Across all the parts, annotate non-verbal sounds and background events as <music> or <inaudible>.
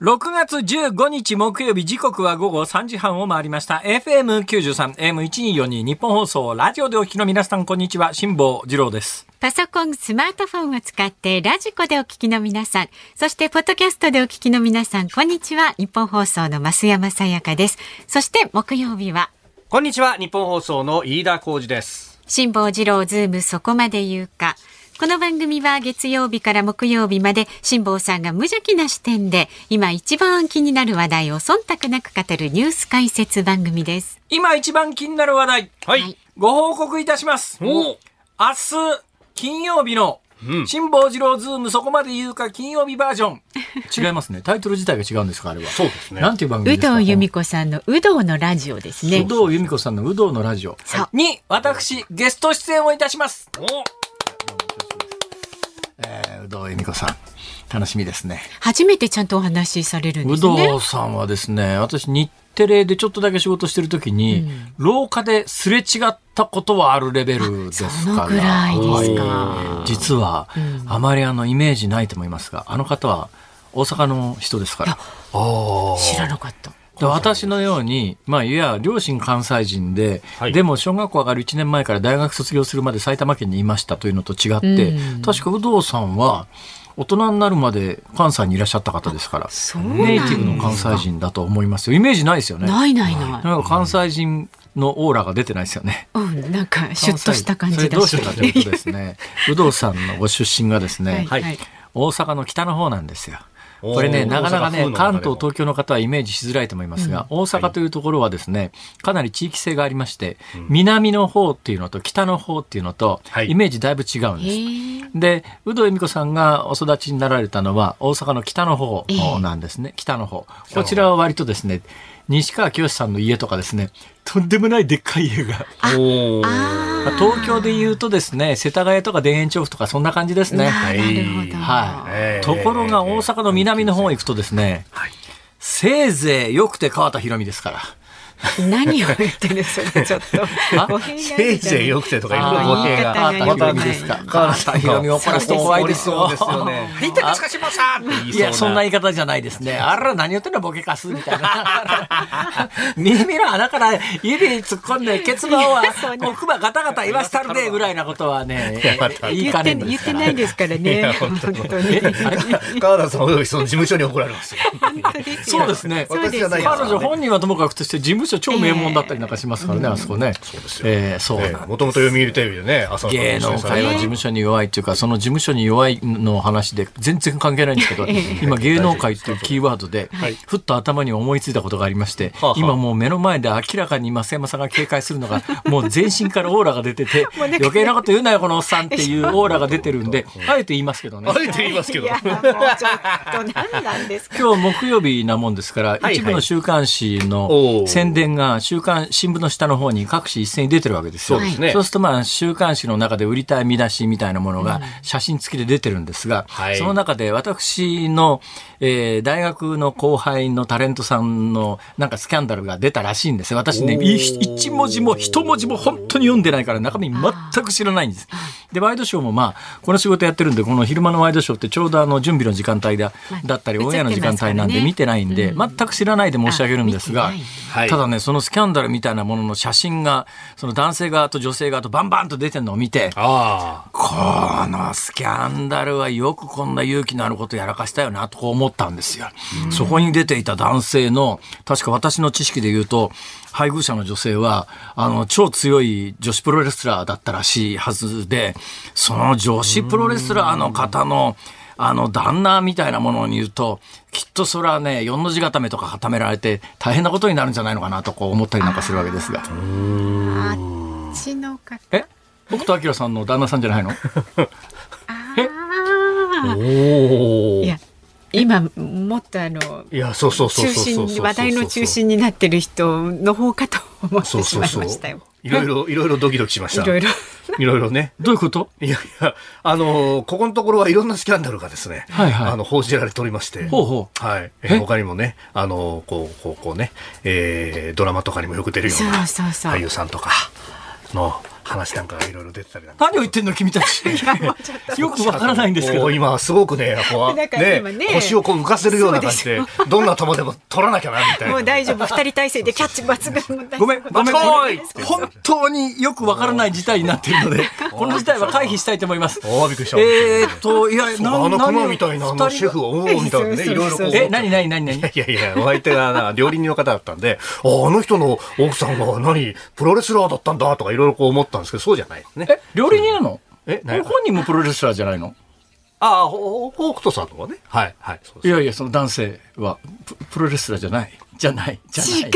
6月15日木曜日時刻は午後3時半を回りました。FM93、AM1242 ニッポン放送、ラジオでお聞きの皆さん、こんにちは。辛坊治郎です。パソコン、スマートフォンを使ってラジコでお聞きの皆さん、そしてポッドキャストでお聞きの皆さん、こんにちは。ニッポン放送の増山さやかです。そして木曜日は、こんにちは。ニッポン放送の飯田浩司です。辛坊治郎ズームそこまで言うか。この番組は月曜日から木曜日まで辛坊さんが無邪気な視点で今一番気になる話題を忖度なく語るニュース解説番組です。今一番気になる話題、はい。はいご報告いたします。お明日、金曜日の、辛坊治郎ズームそこまで言うか金曜日バージョン。<laughs> 違いますね。タイトル自体が違うんですか、あれは。そうですね。なんていう番組有ですか働由美子さんの有働のラジオですね有。働由美子さんの有働のラジオに私ゲスト出演をいたします。おえー、有働由美子さん楽しみですね。初めてちゃんとお話しされるんで有すね。働さんはですね、私日テレでちょっとだけ仕事してる時に、廊下ですれ違ったことはあるレベルですから。そのぐらいですか。はい実は、あまりあのイメージないと思いますが、あの方は大阪の人ですから。知らなかった。で私のように、まあ、いや、両親関西人で、はいでも小学校上がる1年前から大学卒業するまで埼玉県にいましたというのと違って、うん確か有働さんは、大人になるまで関西にいらっしゃった方ですから、ネイティブの関西人だと思いますよ。イメージないですよね。ないないない。なんか関西人のオーラが出てないですよね。うん、なんかシュッとした感じだそれどうしてかというとですね、<laughs> 有働さんのご出身がですね、はいはい大阪の北の方なんですよ。これね、なかなかね関東、東京の方はイメージしづらいと思いますが、大阪というところはですね、かなり地域性がありまして、南の方っていうのと北の方っていうのと、はい。イメージだいぶ違うんへです。ー。で、有働由美子さんがお育ちになられたのは大阪の北の方ええ。なんですね。北の方。こちらは割とですね、西川きよしさんの家とかですね、とんでもないでっかい家が。東京で言うとですね、世田谷とか田園調布とかそんな感じですね。あーなるほど。はい。えーところが大阪の南の方行くとですね、せいぜい良くて川田博美ですから。何を言ってるそれちょっとせいぜい良くてとかいろいあーろ語弊が。川田博美言いですか。方が川田博美怒らすと怖いですよ。そうですよね。見てますか、島さん言いや、そんな言い方じゃないですね。あら、何言ってんの、ボケかすみたいな。耳の穴から指突っ込んで、ケツの方は、奥歯ガタガタ言わしたるで、ぐらいなことはね、言い言ってかねんですから。言ってないですからいねさんおよびその事務所に怒られますよ。そうですね。私じゃないです彼女本人はともかくとして事務所超名門だったりなんかしますからね、あそこね。そうですよ。えもともと読売テレビでね、朝の芸能界は事務所に弱いっていうか、その事務所に弱いの話で全然関係ないんですけど、<laughs> 今芸能界っていうキーワードで、ふっと頭に思いついたことがありまして今もう目の前で明らかに増山さんが警戒するのが、<laughs> もう全身からオーラが出てて、<laughs> 余計なこと言うなよ、このおっさんっていうオーラが出てるんで、あえて言いますけどね。あ。えて言いますけど。今日木曜日なもんですから、はい一部の週刊誌おのー。宣伝が週刊、新聞の下の方に各紙一斉に出てるわけですよ。そうですね。そうするとまあ週刊誌の中で売りたい見出しみたいなものが写真付きで出てるんですが、はい。その中で私の、えー大学の後輩のタレントさんのなんかスキャンダルが出たらしいんですよ。私ね、い一文字も一文字も本当に読んでないから中身全く知らないんです。で、ワイドショーもまあ、この仕事やってるんで、この昼間のワイドショーってちょうどあの準備の時間帯だだったり、オンエアの時間帯なんで見てないんで、全く知らないで申し上げるんですがただね、そのスキャンダルみたいなものの写真が、その男性側と女性側とバンバンと出てるのを見て、あこのスキャンダルはよくこんな勇気のあることやらかしたよなとこう思ったんですよ。そこに出ていた男性の、確か私の知識で言うと、配偶者の女性は、あの、超強い女子プロレスラーだったらしいはずで、その女子プロレスラーの方の、あの、旦那みたいなものに言うと、きっとそれはね、四の字固めとか固められて、大変なことになるんじゃないのかなとこう思ったりなんかするわけですが。あっちの方え？僕とアキラさんの旦那さんじゃないの？<laughs> あおーいお。や今もっとあのいや、そうそうそう話題の中心になってる人の方かと思ってしまいそうそうそうましたよ。。いろいろ、<laughs> いろいろドキドキしました。いろいろ。いろいろね。どういうこと？いやいや、あのーここのところはいろんなスキャンダルがですね、はいはいあの、報じられておりまして。ほうほはい。え？え他にもね、あのーこう、こう、こうね、えードラマとかにもよく出るようなそうそうそう俳優さんとかの、話なんかがいろいろ出てたりなんか。何を言ってんの君たち。<laughs> よくわからないんですけど。今すごくね、こうなんか今ね腰をこう浮かせるような感じでどんな球でも取らなきゃな、みたいな。もう大丈夫二人体制でキャッチ抜群ごめん、ごめん、本当によくわからない事態になっているので、この事態は回避したいと思います。おーびっくりした。えーっと、いや、あの熊みたいなあのシェフおーみたいなね、いろいろこう。え、何何何何？いやいや、お相手がな料理人の方だったんで、ああの人の奥さんが何、プロレスラーだったんだとかいろいろこう思ったんですけど、そうじゃないですね。え、料理人なの？え何本人もプロレスラーじゃないの？ああ、ほ北斗さんとかね。はい、はい、そうです。いやいや、その男性はププロレスラーじゃない。じゃない。じゃない。違いま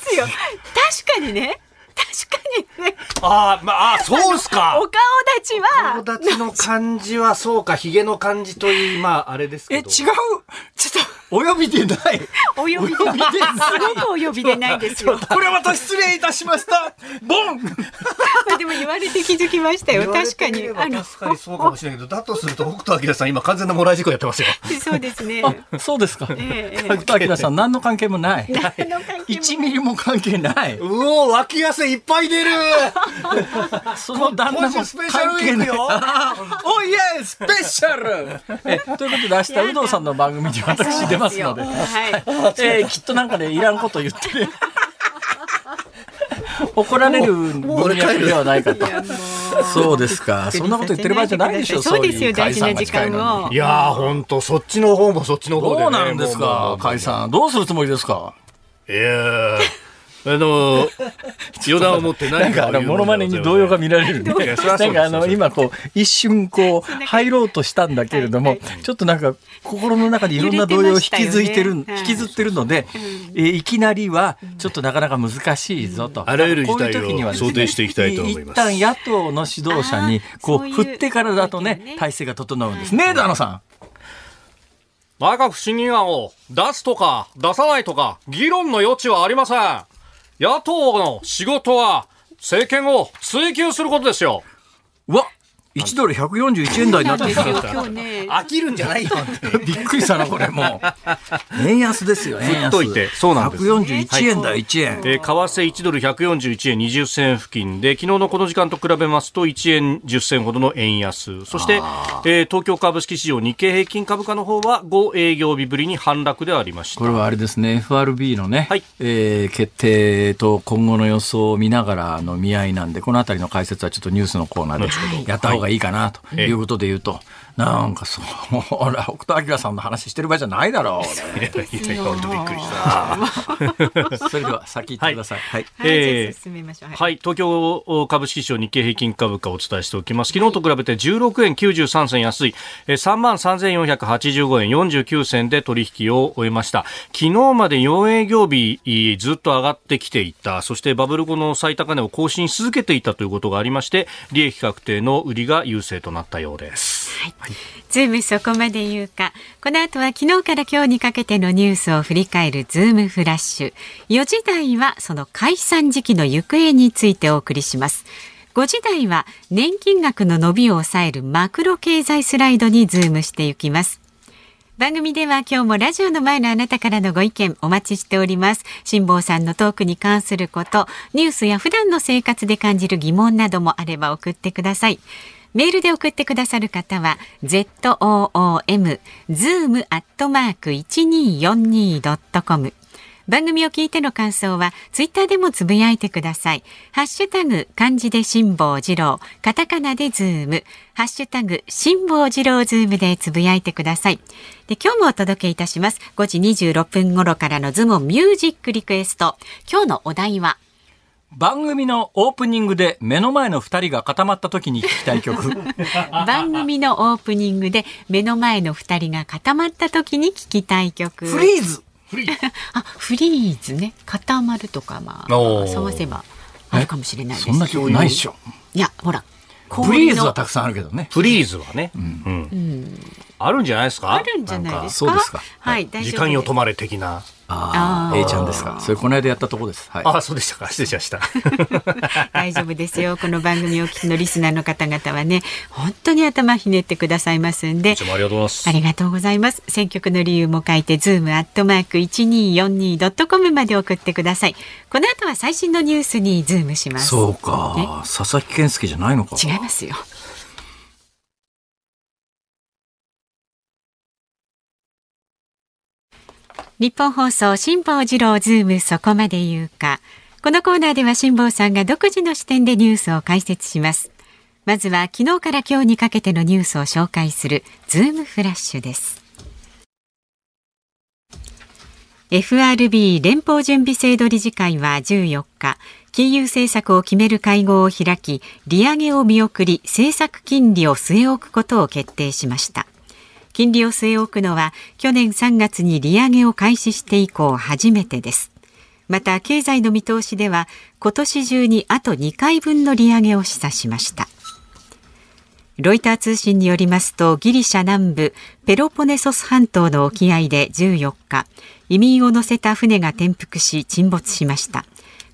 すよ確かにね確かにねああ、まあ、そうっすかお顔立ちは顔立ちの感じはそうか、髭の感じといい、まあ、あれですえ、違うけど。ちょっと、お呼びでない。お呼びでお呼びでないすごくお呼びでないですよ <laughs> これはまた失礼いたしました。ボンまあ <laughs> でも言われて気づきましたよ確かにあの確かにそうかもしれないけど、だとすると北斗晶さん今完全なもらい事故やってますよ。そうですねあ、そうですか。ええ角田明さん、何の関係もない。何の関係も1ミリも関係ない。うおー、脇汗いっぱい出るその旦那もスペシャルウィークよ <laughs> おいえスペシャルえということで明日有働さんの番組に私出ますので、はい。えーきっとなんかねいらんこと言ってね <laughs> 怒られる文脈ではないかと。そうですか。そんなこと言ってる場合じゃないでしょそうですよ大事な時間を。いやー、ほんと、そっちの方もそっちの方で、ね。どうなんですか解散。どうするつもりですか？いやー、あの、<laughs> 予断を持ってなん何かを言うかあのモノマネに動揺が見られるんで、いやそりゃそうです。なんかあの今こう一瞬こう <laughs> 入ろうとしたんだけれどもはい、ちょっとなんか心の中でいろんな動揺を引きずいてる、引きずってるので、えーいきなりはちょっとなかなか難しいぞと。あらゆる事態をこういう時にはですね想定していきたいと思います。一旦野党の指導者にこう振ってからだとねね。体制が整うんです。ね。ねえ、ダノさん。内閣不信任案を出すとか出さないとか議論の余地はありません。野党の仕事は政権を追及することですよ。うわ1ドル141円台になってるですよ今日ね飽きるんじゃないよ。びっくりしたな、これもう。<laughs> 円安ですよ、円安。といてそうなんです141円だ、1円。えー為替1ドル141円20銭付近で、昨日のこの時間と比べますと1円10銭ほどの円安。そして、えー東京株式市場日経平均株価の方は5営業日ぶりに反落でありました。これはあれですね、FRB のね、はいえー決定と今後の予想を見ながらの見合いなんで、このあたりの解説はちょっとニュースのコーナーでやった方がいいかなということで言うと、なんかそう、ほら、北斗晶さんの話してる場合じゃないだろう。いやいや、本当びっくりした。それでは先行ってください。はい。はい、えー進めましょう。はいはい、東京株式市場日経平均株価をお伝えしておきます。昨日と比べて16円93銭安い、えー3万3485円49銭で取引を終えました。昨日まで4営業日いずっと上がってきていた、そしてバブル後の最高値を更新し続けていたということがありまして、利益確定の売りが優勢となったようです。ズームそこまで言うか。この後は昨日から今日にかけてのニュースを振り返るズームフラッシュ。4時台はその解散時期の行方についてお送りします。5時台は年金額の伸びを抑えるマクロ経済スライドにズームしていきます。番組では今日もラジオの前のあなたからのご意見お待ちしております。辛坊さんのトークに関すること、ニュースや普段の生活で感じる疑問などもあれば送ってください。メールで送ってくださる方は zoom zoom アットマーク 1242.com 番組を聞いての感想はツイッターでもつぶやいてください。ハッシュタグ漢字で辛坊治郎、カタカナでズーム、ハッシュタグ辛坊治郎ズームでつぶやいてください。で今日もお届けいたします。5時26分頃からのズームオンミュージックリクエスト。今日のお題は番組のオープニングで目の前の二人が固まった時に聞きたい曲。<laughs> 番組のオープニングで目の前の二人が固まった時に聞きたい曲。フリーズ <laughs> あ、フリーズね。固まるとか、まあ、探せばあるかもしれないです。そんな曲ないっしょ。いや、ほら。フリーズはたくさんあるけどね。フリーズはね、うんあるんじゃないですか？あるんじゃないですか？そうですかはい、大丈夫です時間よ止まれ的な。ああ、A ちゃんですか。それこの間やったとこです。はい。あ、そうでしたか。失礼しました。<laughs> 大丈夫ですよ。この番組を聞きのリスナーの方々はね、本当に頭ひねってくださいますんで。ありがとうございます。ありがとうございます。選曲の理由も書いて、ズームアットマーク一二四二ドットコムまで送ってください。この後は最新のニュースにズームします。そうか。佐々木健介じゃないのか。違いますよ。ニッポン放送辛坊治郎ズームそこまで言うか。このコーナーでは辛坊さんが独自の視点でニュースを解説します。まずは昨日から今日にかけてのニュースを紹介するズームフラッシュです。FRB 連邦準備制度理事会は14日、金融政策を決める会合を開き、利上げを見送り、政策金利を据え置くことを決定しました。金利を据え置くのは去年3月に利上げを開始して以降初めてです。また経済の見通しでは今年中にあと2回分の利上げを示唆しました。ロイター通信によりますとギリシャ南部ペロポネソス半島の沖合で14日移民を乗せた船が転覆し沈没しました。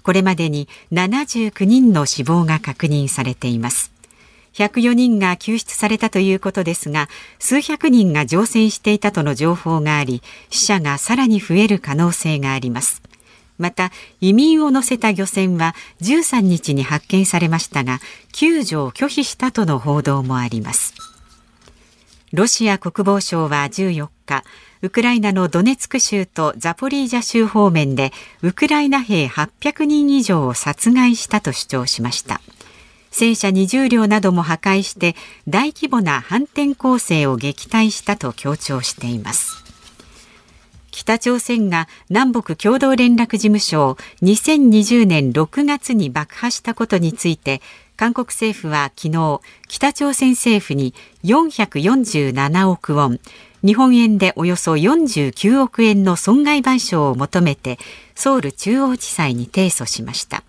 これまでに79人の死亡が確認されています。104人が救出されたということですが数百人が乗船していたとの情報があり死者がさらに増える可能性があります。また移民を乗せた漁船は13日に発見されましたが救助を拒否したとの報道もあります。ロシア国防省は14日ウクライナのドネツク州とザポリージャ州方面でウクライナ兵800人以上を殺害したと主張しました。戦車20両なども破壊して大規模な反転攻勢を撃退したと強調しています。北朝鮮が南北共同連絡事務所を2020年6月に爆破したことについて韓国政府は昨日北朝鮮政府に447億ウォン日本円でおよそ49億円の損害賠償を求めてソウル中央地裁に提訴しました。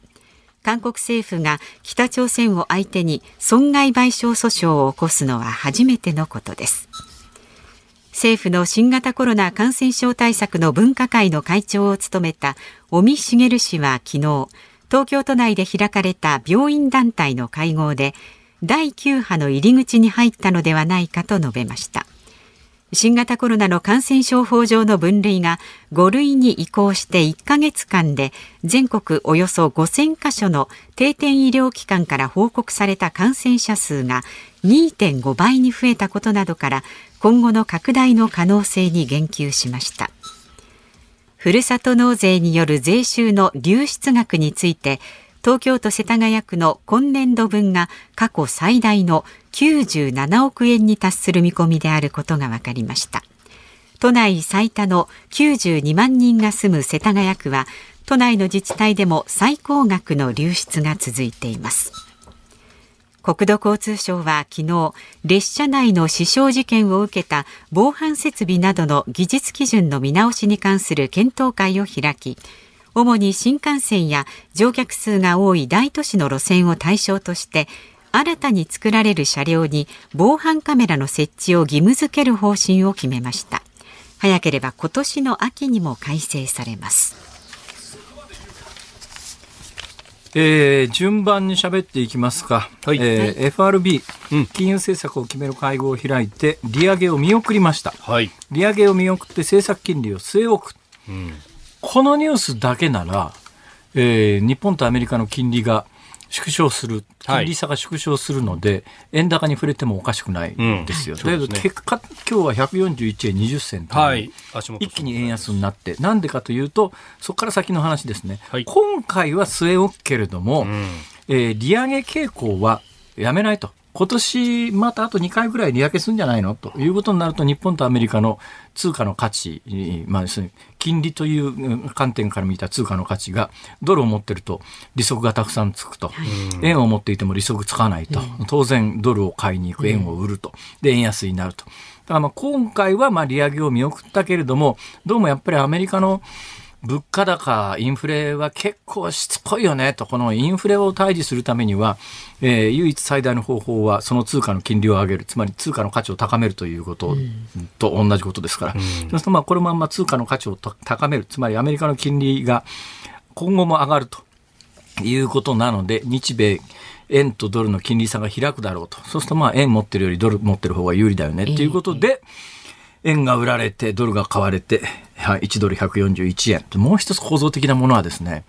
韓国政府が北朝鮮を相手に損害賠償訴訟を起こすのは初めてのことです。政府の新型コロナ感染症対策の分科会の会長を務めた尾身茂氏は昨日東京都内で開かれた病院団体の会合で第9波の入り口に入ったのではないかと述べました。新型コロナの感染症法上の分類が5類に移行して1ヶ月間で全国およそ5000カ所の定点医療機関から報告された感染者数が2.5倍に増えたことなどから今後の拡大の可能性に言及しました。ふるさと納税による税収の流出額について東京都世田谷区の今年度分が過去最大の97億円に達する見込みであることが分かりました。都内最多の92万人が住む世田谷区は都内の自治体でも最高額の流出が続いています。国土交通省は昨日列車内の死傷事件を受けた防犯設備などの技術基準の見直しに関する検討会を開き主に新幹線や乗客数が多い大都市の路線を対象として新たに作られる車両に防犯カメラの設置を義務付ける方針を決めました。早ければ今年の秋にも改正されます。えー、順番に喋っていきますか、はい。えー、FRB、うん、金融政策を決める会合を開いて利上げを見送りました、はい、利上げを見送って政策金利を据え置く、うん、このニュースだけなら、えー、日本とアメリカの金利が縮小する、金利差が縮小するので、はい、円高に触れてもおかしくないん。ですよ。うん、だけど、結果、今日は141円20銭と、はい、一気に円安になって、なんでかというと、そこから先の話ですね。はい、今回は据え置くけれども、うん、えー、利上げ傾向はやめないと。今年またあと2回ぐらい利上げするんじゃないの？ということになると日本とアメリカの通貨の価値、まあ、金利という観点から見た通貨の価値がドルを持ってると利息がたくさんつくと、円を持っていても利息つかないと、当然ドルを買いに行く円を売ると。で円安になると。だからまあ今回はまあ利上げを見送ったけれどもどうもやっぱりアメリカの物価高、インフレは結構しつこいよねと、このインフレを退治するためには、えー、唯一最大の方法はその通貨の金利を上げる、つまり通貨の価値を高めるということと同じことですから、うん、そうするとまあこのまま通貨の価値を高める、つまりアメリカの金利が今後も上がるということなので、日米、円とドルの金利差が開くだろうと。そうするとまあ円持ってるよりドル持ってる方が有利だよねっていうことで、円が売られてドルが買われて、はい、1ドル141円。もう一つ構造的なものはですね、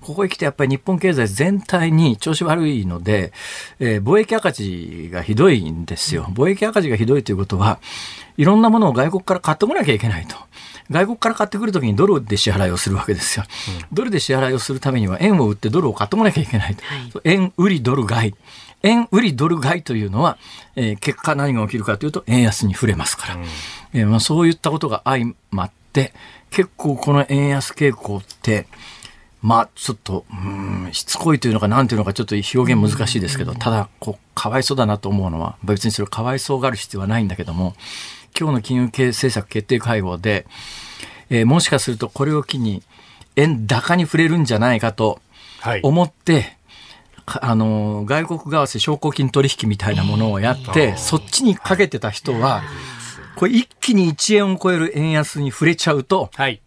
ここへ来てやっぱり日本経済全体に調子悪いので、えー、貿易赤字がひどいんですよ。貿易赤字がひどいということは、いろんなものを外国から買ってこなきゃいけないと。外国から買ってくるときにドルで支払いをするわけですよ、うん、ドルで支払いをするためには円を売ってドルを買ってこなきゃいけないと、はい、円売りドル買い。円売りドル買いというのは、えー、結果何が起きるかというと円安に触れますから、うん、えー、まあ、そういったことが相まって結構この円安傾向ってまあ、ちょっと、うん、しつこいというのか、なんていうのか、ちょっと表現難しいですけど、ただ、こう、かわいそうだなと思うのは、別にそれかわいそうがある必要はないんだけども、今日の金融政策決定会合で、えー、もしかするとこれを機に円高に触れるんじゃないかと思って、はい、あの外国為替証拠金取引みたいなものをやって、そっちにかけてた人は、これ一気に1円を超える円安に触れちゃうと、はい。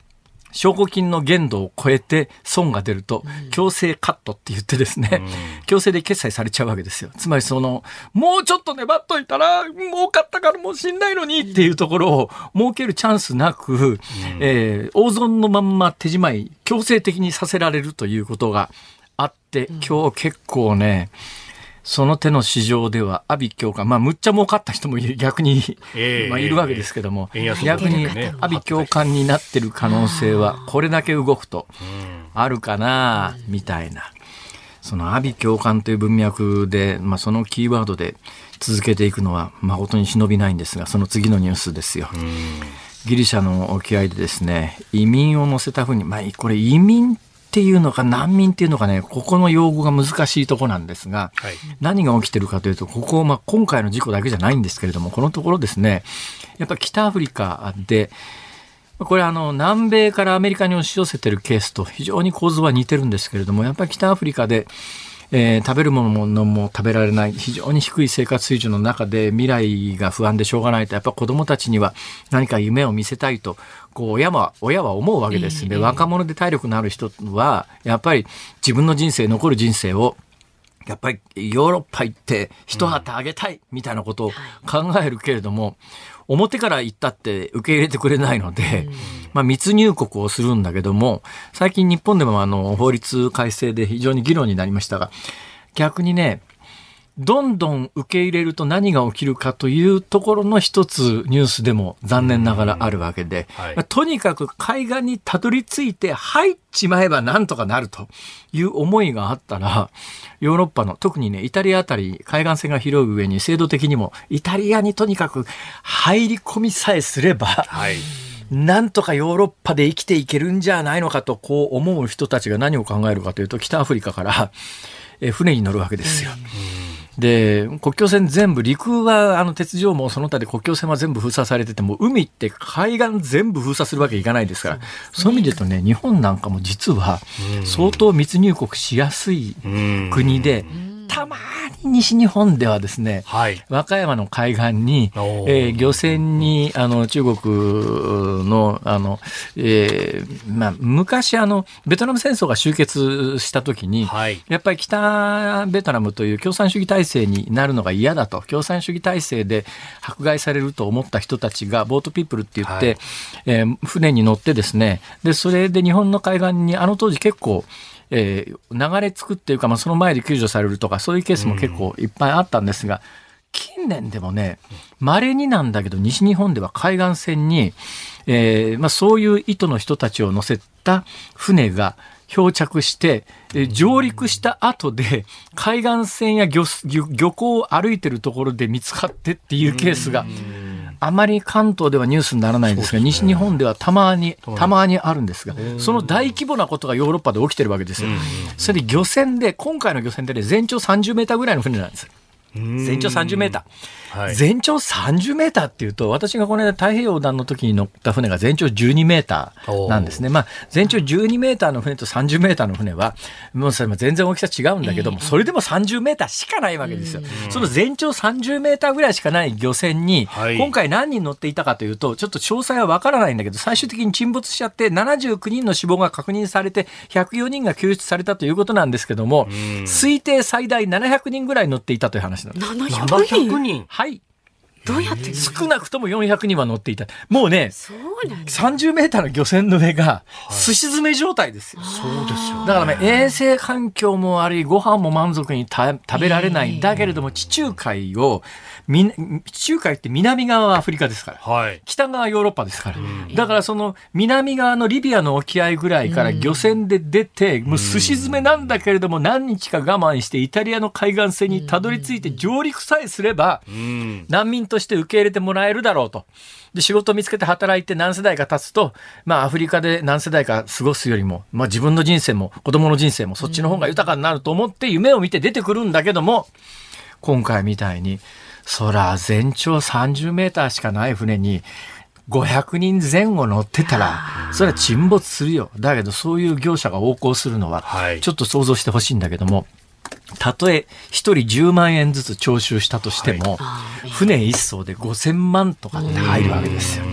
証拠金の限度を超えて損が出ると、強制カットって言ってですね、強制で決済されちゃうわけですよ。つまりその、もうちょっと粘っといたら、儲かったからもうしんないのにっていうところを設けるチャンスなく、えー、大損のまんま手仕まい、強制的にさせられるということがあって、今日結構ね、その手の市場では、阿鼻教官、まあ、むっちゃ儲かった人も <laughs> 逆に、えー、まあ、いるわけですけども、えー、逆に阿鼻教官になってる可能性は、これだけ動くと、あるかな、みたいな。その阿鼻教官という文脈で、まあ、そのキーワードで続けていくのは、誠に忍びないんですが、その次のニュースですよ。ギリシャの沖合でですね、移民を乗せたふうに、まあ、これ移民っていうのか難民っていうのかね、ここの用語が難しいとこなんですが、はい、何が起きてるかというと、ここ、まあ、今回の事故だけじゃないんですけれども、このところですね、やっぱり北アフリカで、これあの南米からアメリカに押し寄せてるケースと非常に構図は似てるんですけれども、やっぱり北アフリカで、えー、食べるものも食べられない非常に低い生活水準の中で未来が不安でしょうがないとやっぱ子どもたちには何か夢を見せたいとこう親は親は思うわけですで、若者で体力のある人はやっぱり自分の人生残る人生をやっぱりヨーロッパ行って一旗あげたいみたいなことを考えるけれども、表から行ったって受け入れてくれないので、まあ、密入国をするんだけども、最近日本でもあの法律改正で非常に議論になりましたが、逆にね、どんどん受け入れると何が起きるかというところの一つニュースでも残念ながらあるわけで、はい、とにかく海岸にたどり着いて入っちまえばなんとかなるという思いがあったら、ヨーロッパの特にね、イタリアあたり海岸線が広い上に制度的にもイタリアにとにかく入り込みさえすれば、はい。なんとかヨーロッパで生きていけるんじゃないのかとこう思う人たちが何を考えるかというと北アフリカから船に乗るわけですよ。で、国境線全部、陸はあの鉄条もその他で国境線は全部封鎖されてても、海って海岸全部封鎖するわけいかないですから、そういう意味で言うとね、日本なんかも実は相当密入国しやすい国で、たまに西日本ではですね、はい、和歌山の海岸に、えー、漁船にあの中国のあの、えーまあ、昔あのベトナム戦争が終結した時に、はい、やっぱり北ベトナムという共産主義体制になるのが嫌だと。共産主義体制で迫害されると思った人たちがボートピープルって言って、はい、えー、船に乗ってですねでそれで日本の海岸にあの当時結構えー、流れ着くっていうか、まあ、その前で救助されるとかそういうケースも結構いっぱいあったんですが、近年でもね稀になんだけど西日本では海岸線に、えーまあ、そういう意図の人たちを乗せた船が漂着して、え上陸した後で海岸線や漁漁港を歩いてるところで見つかってっていうケースが。あまり関東ではニュースにならないんですが、西日本ではたまに、たまにあるんですが、その大規模なことがヨーロッパで起きてるわけですよ。それで漁船で、今回の漁船で、ね、全長30メーターぐらいの船なんです。全長30メーター。はい全長30メーターっていうと、私がこの間太平洋横断の時に乗った船が全長12メーターなんですね。まあ、全長12メーターの船と30メーターの船は、もうそれも全然大きさ違うんだけども、それでも30メーターしかないわけですよ。その全長30メーターぐらいしかない漁船に、はい今回何人乗っていたかというと、ちょっと詳細はわからないんだけど、最終的に沈没しちゃって、79人の死亡が確認されて、104人が救出されたということなんですけども、推定最大700人ぐらい乗っていたという話なんです。700 700人？人。はい。どうやって？少なくとも400人は乗っていた。もうね、そうなんだ30メーターの漁船の上が、すし詰め状態ですよ。そうですよ。だからね、衛生環境も悪い、ご飯も満足にた食べられない。だけれども、地中海を、み地中海って南側はアフリカですから。はい。北側はヨーロッパですから。だからその南側のリビアの沖合ぐらいから漁船で出て、もう寿司詰めなんだけれども何日か我慢してイタリアの海岸線にたどり着いて上陸さえすれば、うん。難民として受け入れてもらえるだろうと。で、仕事を見つけて働いて何世代か経つと、まあアフリカで何世代か過ごすよりも、まあ自分の人生も子供の人生もそっちの方が豊かになると思って夢を見て出てくるんだけども、今回みたいに、そら全長30メーターしかない船に、500人前後乗ってたら、それは沈没するよ。だけどそういう業者が横行するのははい、ちょっと想像してほしいんだけども、たとえ一人10万円ずつ徴収したとしても、船一艘で5000万とかって入るわけですよ。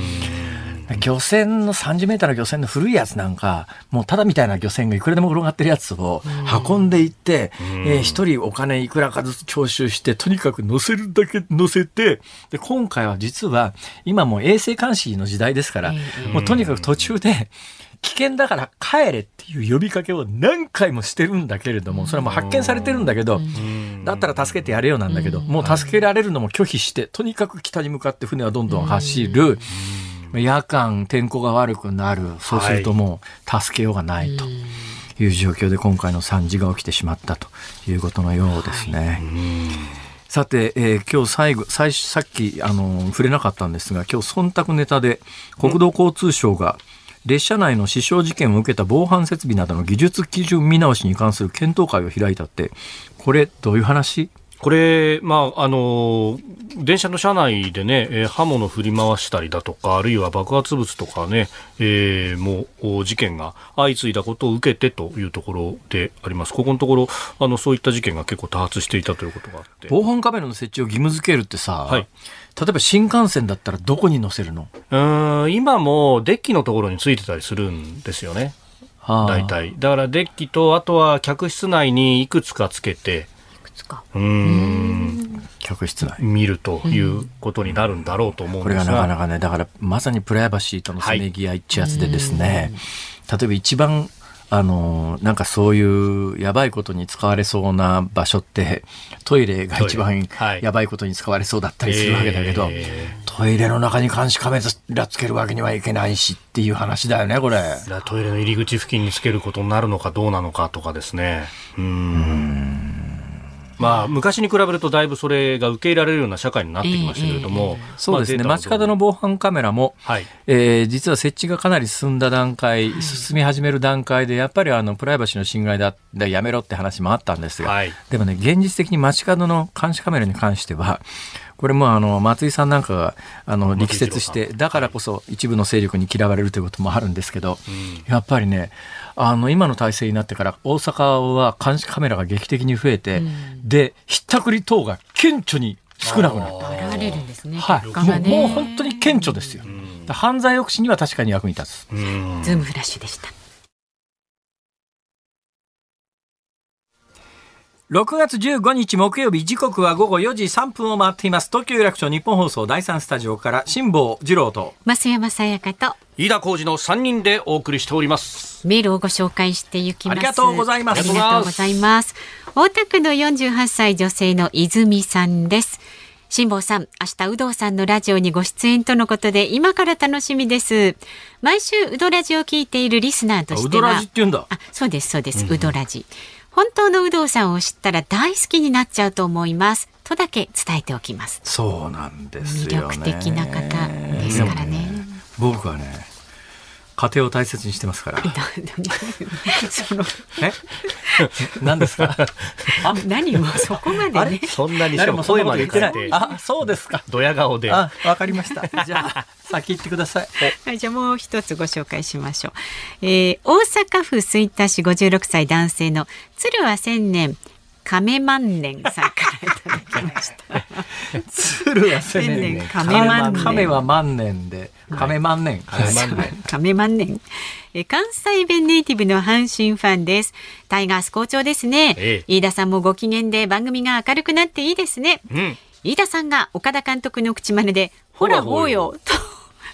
漁船の30メーターの漁船の古いやつなんか、もうただみたいな漁船がいくらでも転がってるやつを運んでいって、えー一人お金いくらかずつ徴収して、とにかく乗せるだけ乗せて、で、今回は実は、今もう衛星監視の時代ですから、もうとにかく途中で、危険だから帰れっていう呼びかけを何回もしてるんだけれども、それはもう発見されてるんだけど、だったら助けてやれよなんだけど、もう助けられるのも拒否して、とにかく北に向かって船はどんどん走る。夜間天候が悪くなる。そうするともう助けようがないという状況で今回の惨事が起きてしまったということのようですね。さて、えー今日最後、最初、さっき、あの、触れなかったんですが、今日、忖度ネタで、国土交通省が、列車内の死傷事件を受けた防犯設備などの技術基準見直しに関する検討会を開いたって、これ、どういう話？これ、まあ、あの、電車の車内でね、えー刃物振り回したりだとか、あるいは爆発物とかね、えーもうお事件が相次いだことを受けてというところであります。ここのところ、あの、そういった事件が結構多発していたということがあって。防犯カメラの設置を義務付けるってさ、はい例えば新幹線だったらどこに乗せるの？うーん、今もデッキのところについてたりするんですよね。はあ大体。だからデッキと、あとは客室内にいくつかつけて、かうーん、客室内。見るということになるんだろうと思うんこれですが。がなかなかね、だからまさにプライバシーとのせめぎ合いっちゅうやつでですね、例えば一番、あの、なんかそういうやばいことに使われそうな場所って、トイレが一番やばいことに使われそうだったりするわけだけど、えトイレの中に監視カメラつけるわけにはいけないしっていう話だよね、これ。だからトイレの入り口付近につけることになるのかどうなのかとかですね。うーん。まあ、昔に比べるとだいぶそれが受け入れられるような社会になってきましたけれども。そうですね、まあ街角の。防犯カメラも、はい。えー実は設置がかなり進んだ段階、進み始める段階で、やっぱりあのプライバシーの侵害だ、だやめろって話もあったんですが、はいでもね、現実的に街角の監視カメラに関しては、これもあの松井さんなんかがあの力説して、だからこそ一部の勢力に嫌われるということもあるんですけど、やっぱりね、あの今の体制になってから大阪は監視カメラが劇的に増えて、で、ひったくり等が顕著に少なくなった。現れるんですね。はい、もうもう本当に顕著ですよ。犯罪抑止には確かに役に立つ。うんズームフラッシュでした。6月15日木曜日時刻は午後4時3分を回っています。東京有楽町日本放送第3スタジオから辛坊治郎と。増山さやかと飯田浩二の3人でお送りしております。メールをご紹介していきます。ありがとうございますありがとうございます。大田区の48歳女性の泉さんです。辛坊さん、明日、有働さんのラジオにご出演とのことで、今から楽しみです。毎週、うどラジを聞いているリスナーとしては。ウドラジって言うんだ。あ、そうです、そうです、うどラジ。本当の有働さんを知ったら大好きになっちゃうと思います。とだけ伝えておきます。そうなんですね。力的な方ですからね。僕はね、家庭を大切にしてますから。<laughs> そのえ？<laughs> 何ですか？あ何もそこまでね。そんなにしかも声まなこと言ってあ、そうですか。ドヤ顔で。あ、わかりました。じゃあ、<laughs> 先行ってください。はい、じゃあもう一つご紹介しましょう。えー、大阪府吹田市56歳男性の鶴は千年亀万年さんからいただきました。鶴は千千年年亀万年亀は万年で、亀万年。亀万年亀万年。えー関西弁ネイティブの阪神ファンです。タイガース好調ですね。え飯田さんもご機嫌で番組が明るくなっていいですね。うん。飯田さんが岡田監督の口真似で、ほらほうよ、と、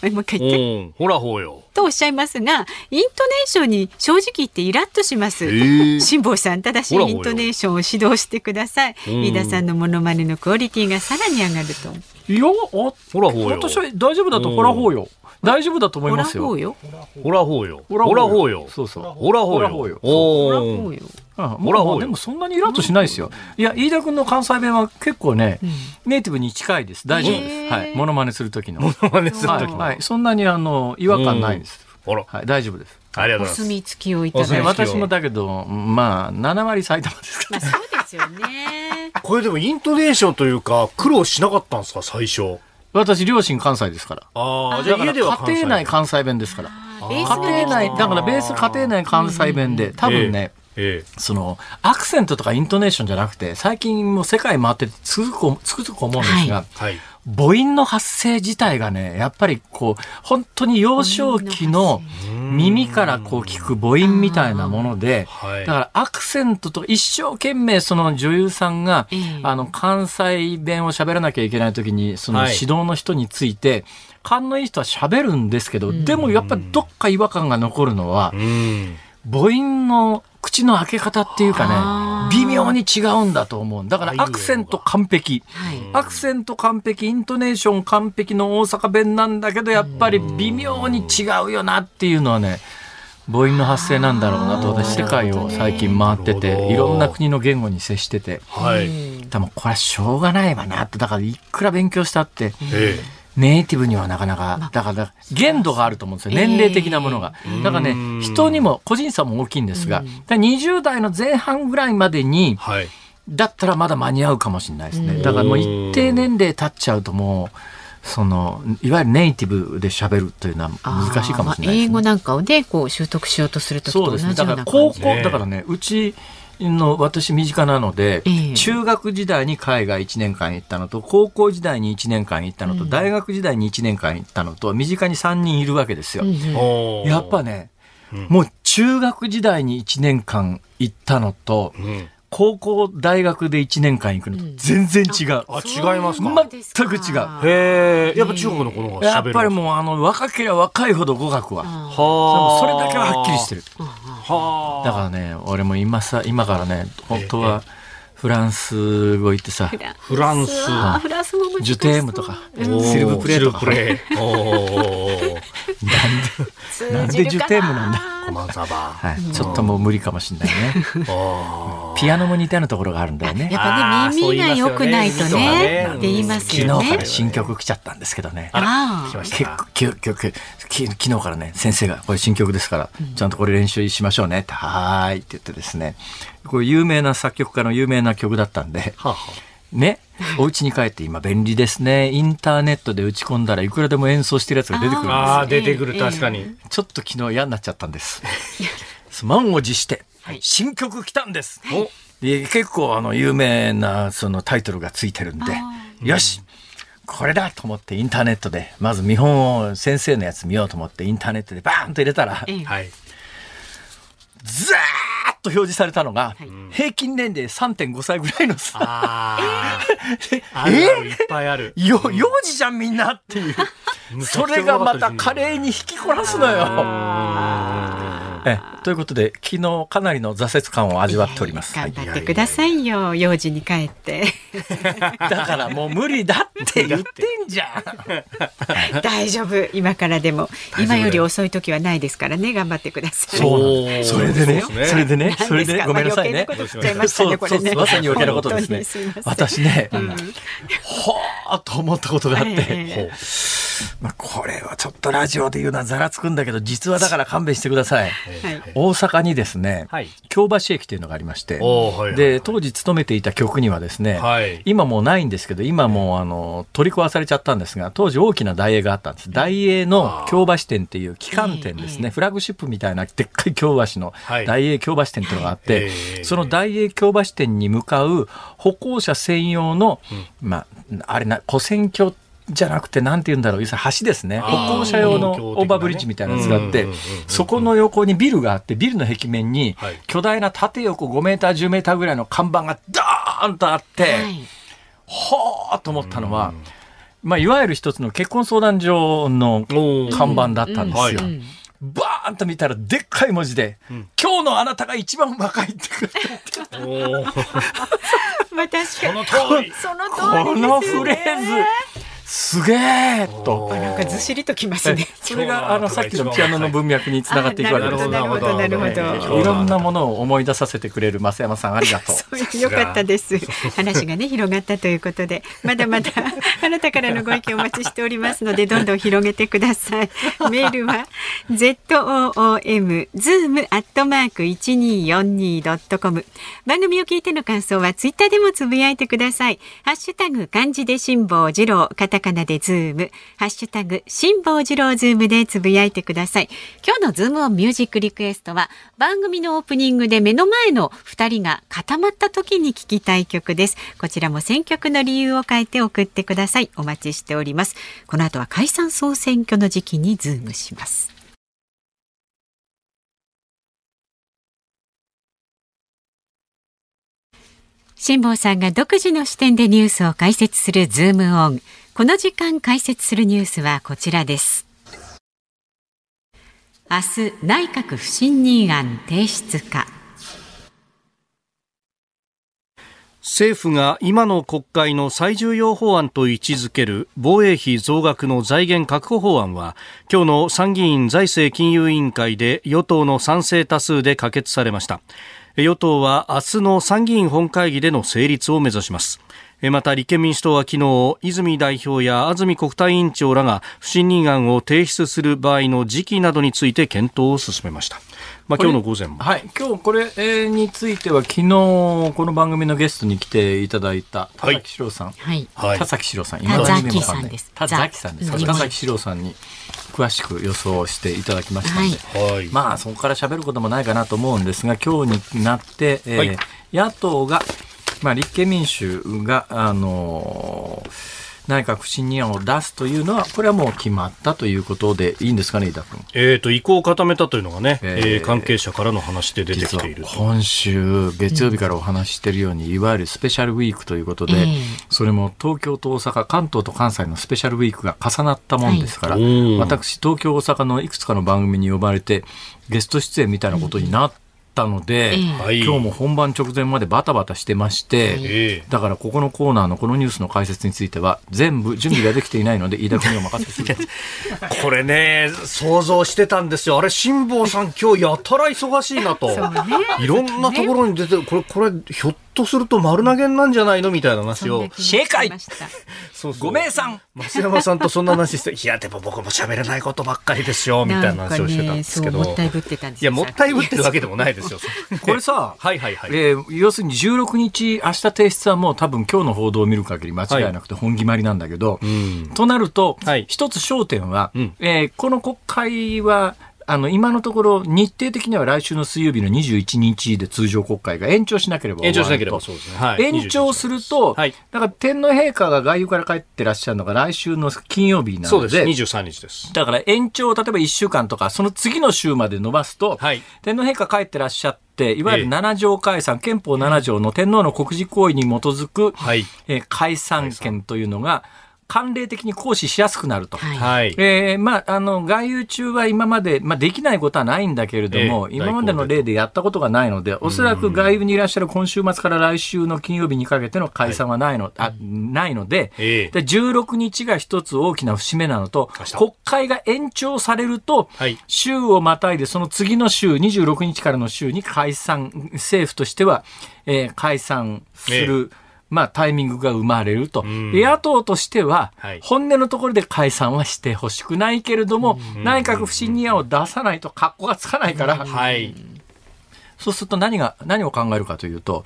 もう一回言って。ほらほうよ。とおっしゃいますが、イントネーションに正直言ってイラッとします。辛坊さん、正しいイントネーションを指導してください。飯田さん。のモノマネのクオリティがさらに上がると。いや、あほらほうよ。私は大丈夫だと、ほらほうよ。大丈夫だと思いますよ。ほうよ。ほらほうよ。ほらほらほうよ。そうそう。ほらほうよほらほうよ。おほらほーうでもそんなにイラッとしないですよ。いや、飯田君の関西弁は結構ね、ネイティブに近いです。大丈夫です。はい。モノマネする時の。モノマネするはい、ときはい。そんなにあの、違和感ないです。ほら。はい、大丈夫です。おありがとうございます。墨付きをいただいて。私もだけど、まあ、7割埼玉ですかあそうですよね。これでもイントネーションというか、苦労しなかったんですか、最初。ら。私、両親関西ですから。ああ、じゃあだから家では家庭内関関西弁ですから。ベース家庭内、だからベース家庭内関西弁で、多分ね、えその、アクセントとかイントネーションじゃなくて、最近もう世界回っててつくづくつくづく思うんですが、はえはい。母音の発声自体がね、やっぱりこう、本当に幼少期の耳からこう聞く母音みたいなもので、はい。だからアクセントと一生懸命その女優さんが、ええ。あの、関西弁を喋らなきゃいけない時に、そのはい。指導の人について、勘のいい人は喋るんですけど、でもやっぱりどっか違和感が残るのは、うん。母音の口の開け方っていうかね、微妙に違うんだと思う。だからアクセント完璧。はい。アクセント完璧、イントネーション完璧の大阪弁なんだけど、やっぱり微妙に違うよなっていうのはね、母音の発声なんだろうなと、私世界を最近回ってて、いろんな国の言語に接してて、はい。でもこれはしょうがないわなって、だからいくら勉強したって、えネイティブにはなかなか、だから限度があると思うんですよ。年齢的なものが。だからね、人にも個人差も大きいんですが、だから20代の前半ぐらいまでにえ、はい。だったらまだ間に合うかもしれないですね。だからもう一定年齢経っちゃうともう、その、いわゆるネイティブで喋るというのは難しいかもしれないですね。まあ英語なんかをね、こう習得しようとするとそうですね。だから高。校、だからね、うちの私身近なので、ええ中学時代に海外1年間行ったのと、高校時代に1年間行ったのと、大学時代に1年間行ったのと、身近に3人いるわけですよ。うんやっぱ。ね、もう中学時代に1年間行ったのと、うん。高校大学で1年間行くのと全然違う。あ、違いますか？全く違う。へえ、やっぱ中国の子の方が喋る。やっぱりもうあの若ければ若いほど語学は。はそれだけははっきりしてる。はだからね、俺も今さ、今からね、本当はフランス語行ってさ、フランス。あフランスも難しそうジュテームとか、シルブプレーとか、シルブプレー。おー。<laughs> なんでジュテームなんだ？コマンサバ。はい、ちょっともう無理かもしれないね。<laughs> あピアノも似たようなところがあるんだよね。やっぱね耳が良くないとねって言います昨よね。日から新曲来ちゃったんですけどね。ああ来ました。結構きききき昨日からね先生がこれ新曲ですから、ちゃんとこれ練習しましょうねってはーいって言ってですね。これ有名な作曲家の有名な曲だったんでははね。お家に帰って今便利ですね。インターネットで打ち込んだらいくらでも演奏してるやつが出てくるんですあ出てくる、確かに。ちょっと昨日嫌になっちゃったんです。満を持して新曲来たんです、おで結構あの有名なそのタイトルがついてるんでよしこれだと思ってインターネットでまず見本を先生のやつ見ようと思ってインターネットでバーンと入れたらええ。はい。ザと表示されたのが平均年齢3.5歳ぐらいのさ。ああ。<laughs> あるある、いっぱいある。よ幼児じゃんみんなっていう。それがまた華麗に引きこなすのよ。えということで昨日かなりの挫折感を味わっております。はい頑張ってくださいよ幼児に帰って。<laughs> だからもう無理だって言ってんじゃん。<laughs> 大丈夫今からでも。今より遅い時はないですからね頑張ってください。そうそれでね、そうですね。それでね、それ何ですか？でごめんなさいね。ねそうこれね。そうまさに余計なことですね。本当にすいません。私ね、ほーっと思ったことがあって、ええ。ほうまあ、これはちょっとラジオで言うのはざらつくんだけど、実はだから勘弁してください。はい。大阪にですね、はい。京橋駅というのがありまして、はいはいで、当時勤めていた局にはですね、はい。今もうないんですけど、今もうあの、取り壊されちゃったんですが、当時大きな大英があったんです。大英の京橋店っていう旗艦店ですね、フラッグシップみたいなでっかい京橋のはい。大英京橋店っていうのがあって、ええその大英京橋店に向かう歩行者専用の、まあ、あれな、古線橋じゃなくて、なんて言うんだろう、要するに橋ですね。歩行者用のオーバーブリッジみたいなやつがあってうんうんうんうん、そこの横にビルがあって、ビルの壁面にはい。巨大な縦横5メーター、10メーターぐらいの看板がダーンとあって、はい。ほーと思ったのは、まあ、いわゆる一つの結婚相談所の看板だったんですよ。はい。バーンと見たらでっかい文字で、今日のあなたが一番若いって書いてあ <laughs> まあ確かに。その通り。そのこ通りですよね。のフレーズ、すげえと。なんかずしりときますね。それがあのさっきのピアノの文脈につながっていくわけですあなるほどなるほどなるほどいろんなものを思い出させてくれる増山さんありがと <laughs> う。よかったです。話がね広がったということで、まだまだ <laughs> あなたからのご意見お待ちしておりますので、どんどん広げてください。<laughs> メールは z o o m zoom アットマーク一二四二ドットコム。番組を聞いての感想はツイッターでもつぶやいてください。ハッシュタグ漢字で辛坊治郎、カタカナでズーム、ハッシュタグ辛坊治郎ズームでつぶやいてください。今日のズームオンミュージックリクエストは番組のオープニングで目の前の二人が固まった時に聴きたい曲です。こちらも選曲の理由を書いて送ってください。お待ちしております。この後は解散総選挙の時期にズームします。辛坊さんが独自の視点でニュースを解説するズームオン。この時間解説するニュースはこちらです。明日内閣不信任案提出か。政府が今の国会の最重要法案と位置づける防衛費増額の財源確保法案は今日の参議院財政金融委員会で与党の賛成多数で可決されました与党は明日の参議院本会議での成立を目指しますまた立憲民主党は昨日泉代表や安住国対委員長らが不信任案を提出する場合の時期などについて検討を進めました。まあ、今日の午前も。はい、今日これについては昨日この番組のゲストに来ていただいた田崎史郎さん、はい。はい。田崎史郎さん、田崎未だにメモがねさんです。田崎。さんです。田崎。史郎さんに詳しく予想していただきましたので、はい。まあそこから喋ることもないかなと思うんですが、今日になって、えーはい。野党が、まあ立憲民主があのー内閣不信任案を出すというのは、これはもう決まったということでいいんですかね、飯田君。えー、と意向を固めたというのがね、えーえー関係者からの話で出てきていると。今週月曜日からお話ししているように、いわゆるスペシャルウィークということで、ええそれも東京と大阪関東と関西のスペシャルウィークが重なったもんですから、はい私東京大阪のいくつかの番組に呼ばれてゲスト出演みたいなことになったので、ええはい今日も本番直前までバタバタしてまして、えだからここのコーナーのこのニュースの解説については全部準備ができていないので飯田君にお任せするーこれね、想像してたんですよ。あれ、辛坊さん、今日やたら忙しいなと。ね。いろんなところに出てる、これ、これ、ひょっとすると丸投げなんじゃないのみたいな話を。正解そうそうご名さん増山さんとそんな話して、いや、でも僕も喋れないことばっかりですよ、みたいな話をしてたんですけど。ねもったいぶってたんですいや、よもったいぶってるわけでもないですよ。これさ、はいはいはい。えー要するに16日、明日提出はもう多分今日の報道を見る限り間違いなくて本決まりなんだけど、うん。となると、はい一つ焦点は、うんえーこの国会は、あの、今のところ日程的には来週の水曜日の21日で通常国会が延長しなければ延長しなければそうですね。はい。延長すると、はいだから天皇陛下が外遊から帰ってらっしゃるのが来週の金曜日なそうです。ので、23日です。だから延長を例えば1週間とか、その次の週まで伸ばすと、はい天皇陛下帰ってらっしゃって、いわゆるええ7条解散、憲法7条の天皇の国事行為に基づく、はい。えー解散権というのが、慣例的に行使しやすくなると。はい。はい。えーまあ、あの、外遊中は今まで、まあ、できないことはないんだけれども、ええ今までの例でやったことがないので、おそらく外遊にいらっしゃる今週末から来週の金曜日にかけての解散はないの、あないので、ええ。で16日が一つ大きな節目なのと国会が延長されると、はい。週をまたいで、その次の週、26日からの週に解散、政府としては、えー解散する。まあ、タイミングが生まれると。野党としてははい、本音のところで解散はしてほしくないけれども、内閣不信任案を出さないと格好がつかないから、はい。そうすると何が、何を考えるかというと、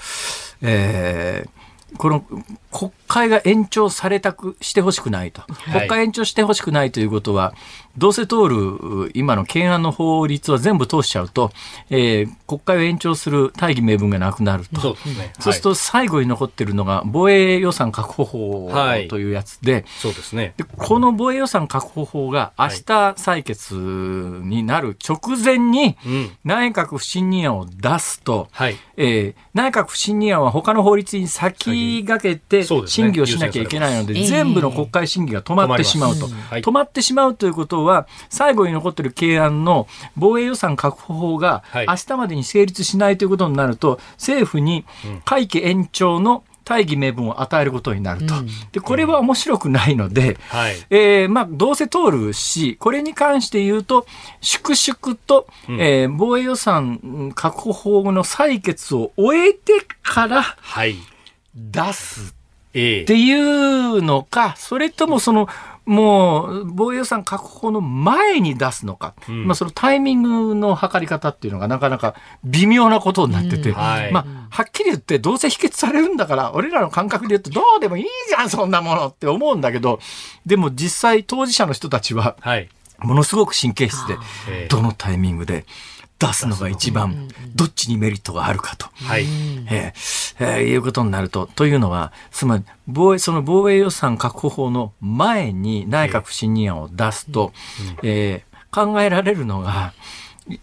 えーこの国会が延長されたくしてほしくないと、い国会延長してほしくないということは、どうせ通る今の懸案の法律は全部通しちゃうと、えー国会を延長する大義名分がなくなると。そうですね。そうすると最後に残ってるのが防衛予算確保法はいというやつで、そうですね。でこの防衛予算確保法が明日採決になる直前にうん。内閣不信任案を出すと、はい。えー内閣不信任案は他の法律に先駆けてそうですね審議をしなきゃいけないので、全部の国会審議が止まってしまうと。止まってしまうということは、最後に残っている懸案の防衛予算確保法がはい明日までに成立しないということになると、政府に会期延長の大義名分を与えることになると。で、これは面白くないので、はい。えーまあ、どうせ通るし、これに関して言うと、粛々と、えー防衛予算うん確保法の採決を終えてからはい。出すええ。っていうのか、それともその、もう、防衛予算確保の前に出すのか、ん。まあ、そのタイミングの測り方っていうのがなかなか微妙なことになってて、うん。はい。まあ、はっきり言って、どうせ否決されるんだから、俺らの感覚で言うと、どうでもいいじゃん、そんなものって思うんだけど、でも実際、当事者の人たちは、はい。ものすごく神経質でええ、どのタイミングで出すのが一番、どっちにメリットがあるかと。はい。えーえーいうことになると、というのは、つまり防衛、その防衛予算確保法の前に内閣不信任案を出すと、えー考えられるのが、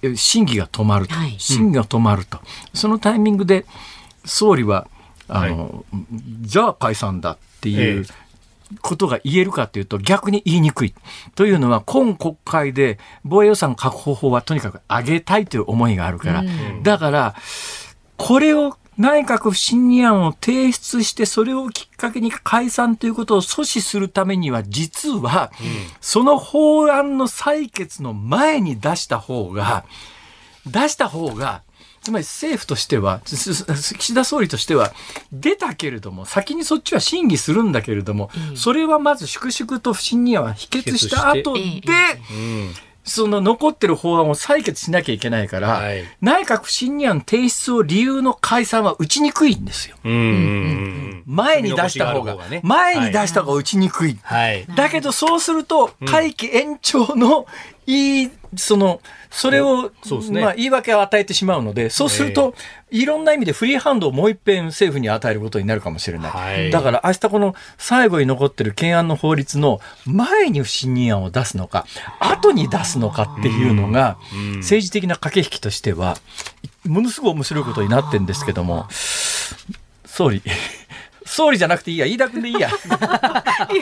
え審議が止まると、はい。審議が止まると、そのタイミングで総理は、あの、じゃあ解散だっていう、えことが言えるかというと逆に言いにくい。というのは今国会で防衛予算確保法はとにかく上げたいという思いがあるから。だから、これを内閣不信任案を提出してそれをきっかけに解散ということを阻止するためには実は、その法案の採決の前に出した方が、出した方が、つまり政府としては、岸田総理としては、出たけれども、先にそっちは審議するんだけれども、それはまず粛々と不信任案は否決した後で、うん。その残ってる法案を採決しなきゃいけないから、はい内閣不信任案提出を理由の解散は打ちにくいんですよ。うんうん。前に出した方が、ね前に出した方が打ちにくい。はい。だけどそうすると、会期延長のいい、その、それを、そうですねまあ言い訳を与えてしまうので、そうすると、いろんな意味でフリーハンドをもう一遍政府に与えることになるかもしれない。はい。だから明日この最後に残ってる懸案の法律の前に不信任案を出すのか、後に出すのかっていうのが、政治的な駆け引きとしては、ものすごい面白いことになってるんですけども、総理、総理じゃなくていいや、飯田君でいいや。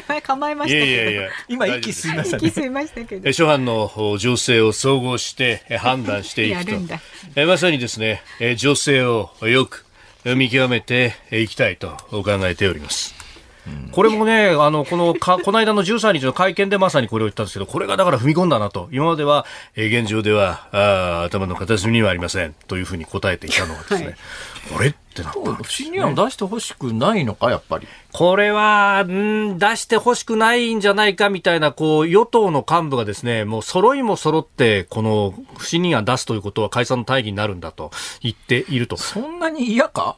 今構えまいしたけど。やいやいや。今息吸いましたね。息吸いましたけどえ。諸般の情勢を総合してえ判断していくとやるんだえまさにですねえ情勢をよくえ見極めていきたいと考えております。これもね、あの、この、か、<laughs> この間の13日の会見でまさにこれを言ったんですけど、これがだから踏み込んだなと。今までは、えー現状では、あー頭の片隅にはありません。というふうに答えていたのがですね、これってなったわけ不信任案出してほしくないのか、やっぱり。これは、ん出してほしくないんじゃないかみたいな、こう、与党の幹部がですね、もう揃いも揃って、この不信任案出すということは解散の大義になるんだと言っていると。そんなに嫌か？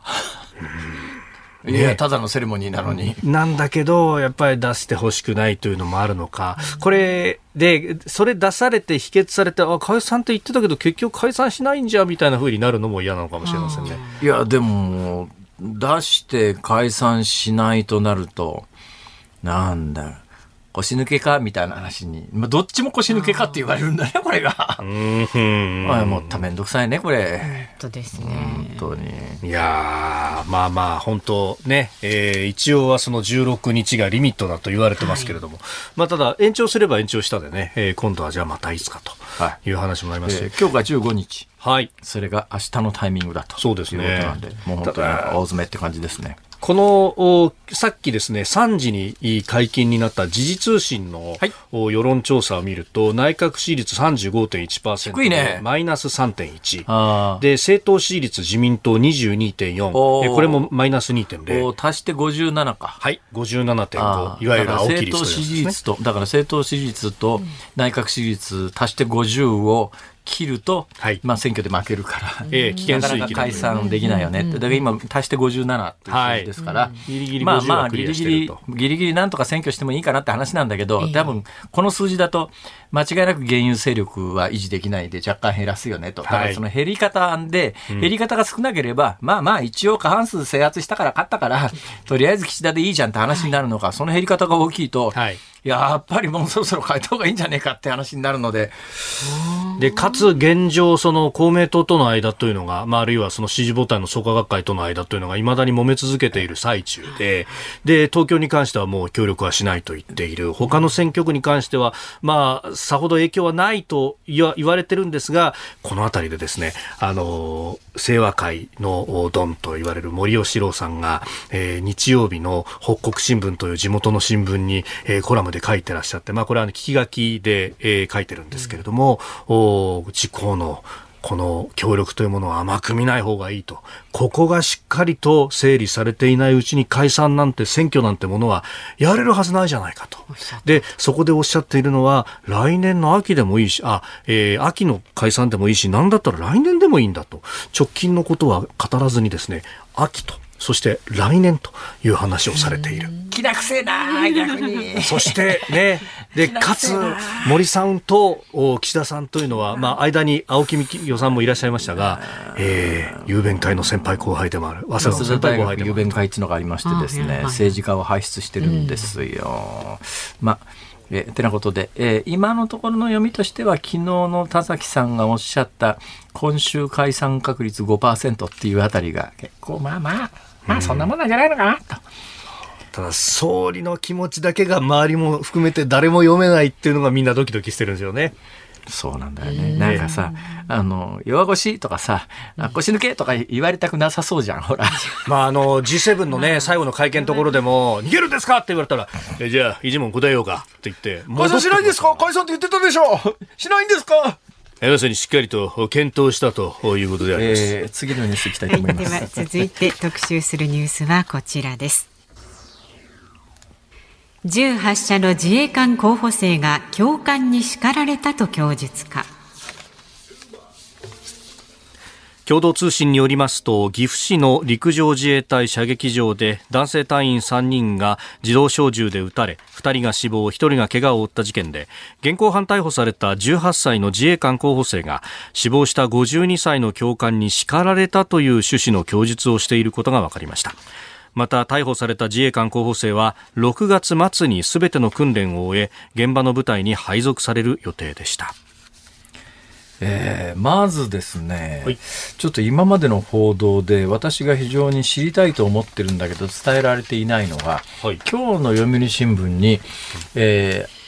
いや、ただのセレモニーなのに。なんだけど、やっぱり出してほしくないというのもあるのか。これで、それ出されて否決されて、あ、解散って言ってたけど結局解散しないんじゃ、みたいな風になるのも嫌なのかもしれませんね。いや、でも、出して解散しないとなると、なんだ、腰抜けかみたいな話に。まあ、どっちも腰抜けかって言われるんだね、これが。うん。まあ、もっためんどくさいね、これ。本当ですね。本当に。いやー、まあまあ、本当ね、えー一応はその16日がリミットだと言われてますけれども、まあただ、延長すれば延長したでね、えー今度はじゃあまたいつかとはいいう話もありますし、えー今日が15日。はい。それが明日のタイミングだとそうですねいうことなんで、もう本当に大詰めって感じですね。この、おさっきですね、3時に解禁になった時事通信の、はいお世論調査を見ると、内閣支持率35.1%低いねマイナス3.1。あーで、政党支持率自民党22.4。おーえこれもマイナス2.0。お足して57か。はい、あ57.5。ーいわゆる青木率とね。率と、だから政党支持率と内閣支持率足して50を切ると、はい。まあ選挙で負けるから、ええ危険なかなか水域解散できないよね。って。だから今足して57っていう数字ですから、ギリギリ50まあまあギリギリギリギリなんとか選挙してもいいかなって話なんだけど、多分この数字だと間違いなく現有勢力は維持できないで若干減らすよねと。だからその減り方で、減り方が少なければ、まあまあ一応過半数制圧したから勝ったから、<laughs> とりあえず岸田でいいじゃんって話になるのか、その減り方が大きいと、はい。やっぱりもうそろそろ変えた方がいいんじゃねえかって話になるので、で、かつ現状、その公明党との間というのが、まあ、あるいはその支持母体の創価学会との間というのが未だに揉め続けている最中で、で、東京に関してはもう協力はしないと言っている。他の選挙区に関しては、まあ、さほど影響はないと言われてるんですが、この辺りでですね、あの、清和会のドンと言われる森喜朗さんが、えー日曜日の北国新聞という地元の新聞に、えーコラムで書いてらっしゃって、まあこれはあの聞き書きで、えー書いてるんですけれども、お自公のこの協力というものを甘く見ない方がいいと。ここがしっかりと整理されていないうちに解散なんて選挙なんてものはやれるはずないじゃないかと。で、そこでおっしゃっているのは、来年の秋でもいいし、あ、えー秋の解散でもいいし、なんだったら来年でもいいんだと。直近のことは語らずにですね、秋と、そして来年という話をされている。気なくせえな逆に。そしてね、で、<laughs> かつ、森さんとお岸田さんというのは、まあ、間に青木美代さんもいらっしゃいましたが、えー、雄弁会の先輩後輩でもある。早稲田先輩後輩でもある。弁会っていうのがありましてですね、政治家を輩出してるんですよ。まあえてなことで、えー今のところの読みとしては昨日の田崎さんがおっしゃった今週解散確率5%っていうあたりが結構まあまあまあそんなもんなんじゃないのか？なと。ただ、総理の気持ちだけが周りも含めて誰も読めないっていうのがみんなドキドキしてるんですよね。そうなんだよね。なんかさ、あの、弱腰とかさ、あ腰抜けとか言われたくなさそうじゃん、ほら。まあ、あの、G7 のね、最後の会見のところでも、逃げるんですか？って言われたら、えじゃあ、一問答えようか。って言って、解散しないんですか？解散って言ってたでしょ。しないんですか？要するにしっかりと検討したということであります。えー次のニュースいきたいと思いま。<laughs> ですは続いて特集するニュースはこちらです銃発射の自衛官候補生が教官に叱られたと供述か共同通信によりますと岐阜市の陸上自衛隊射撃場で男性隊員3人が自動小銃で撃たれ2人が死亡1人が怪我を負った事件で現行犯逮捕された18歳の自衛官候補生が死亡した52歳の教官に叱られたという趣旨の供述をしていることが分かりました。また逮捕された自衛官候補生は6月末に全ての訓練を終え現場の部隊に配属される予定でした。えーまずですね、はい。ちょっと今までの報道で私が非常に知りたいと思ってるんだけど伝えられていないのが、はい。今日の読売新聞に、えー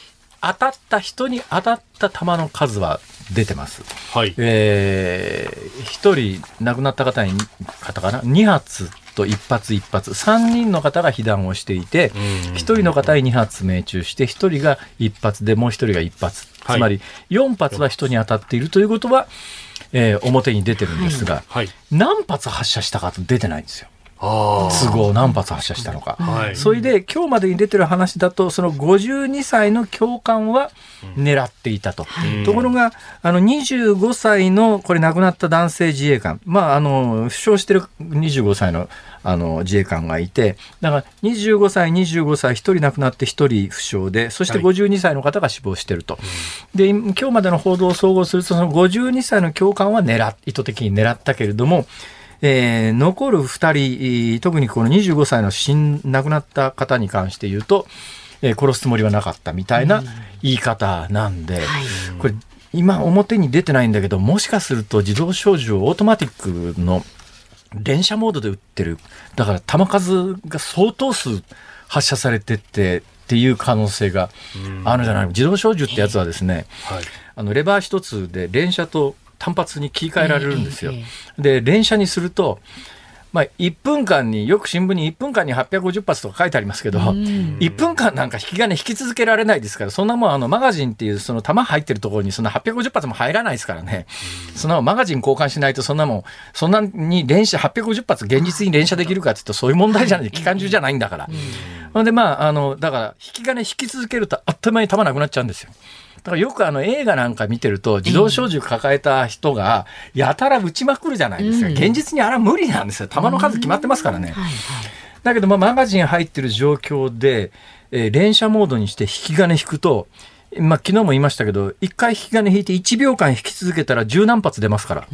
当たった人に当たった弾の数は出てます。はい。えー、1人亡くなった方に方かな？2発と1発1発。3人の方が被弾をしていて1人の方に2発命中して1人が1発でもう1人が1発。はい。つまり4発は人に当たっているということは、えー表に出てるんですが、はい。何発発射したかと出てないんですよ。あ都合何発発射したのか。はい。それで今日までに出てる話だとその52歳の教官は狙っていたと、うん。ところがあの25歳のこれ亡くなった男性自衛官。まああの負傷してる25歳のあの自衛官がいて。だから25歳25歳1人亡くなって1人負傷でそしてはい。52歳の方が死亡してると、で今日までの報道を総合するとその52歳の教官は狙っ意図的に狙ったけれどもえー残る2人、特にこの25歳の死ん亡くなった方に関して言うと、えー殺すつもりはなかったみたいな言い方なんで、これ、今表に出てないんだけど、もしかすると自動小銃をオートマティックの連射モードで撃ってる。だから弾数が相当数発射されてってっていう可能性があるんじゃない。の自動小銃ってやつはですね、はい。あのレバー一つで連射と単発に切り替えられるんですよ。で、連射にすると、まあ、1分間に、よく新聞に1分間に850発とか書いてありますけど、1分間なんか引き金引き続けられないですから、そんなもん、あの、マガジンっていう、その弾入ってるところに、そんな850発も入らないですからね。そのマガジン交換しないと、そんなもん、そんなに連射、850発現実に連射できるかっていうと、そういう問題じゃない、機関銃じゃないんだから。ほんで、まあ、あの、だから、引き金引き続けると、あっという間に弾なくなっちゃうんですよ。だからよくあの映画なんか見てると自動小銃抱えた人がやたら撃ちまくるじゃないですか、現実にあれは無理なんですよ。弾の数決まってますからね、だけどまあマガジン入ってる状況で、えー、連射モードにして引き金引くとまあ、昨日も言いましたけど、一回引き金引いて1秒間引き続けたら十何発出ますから。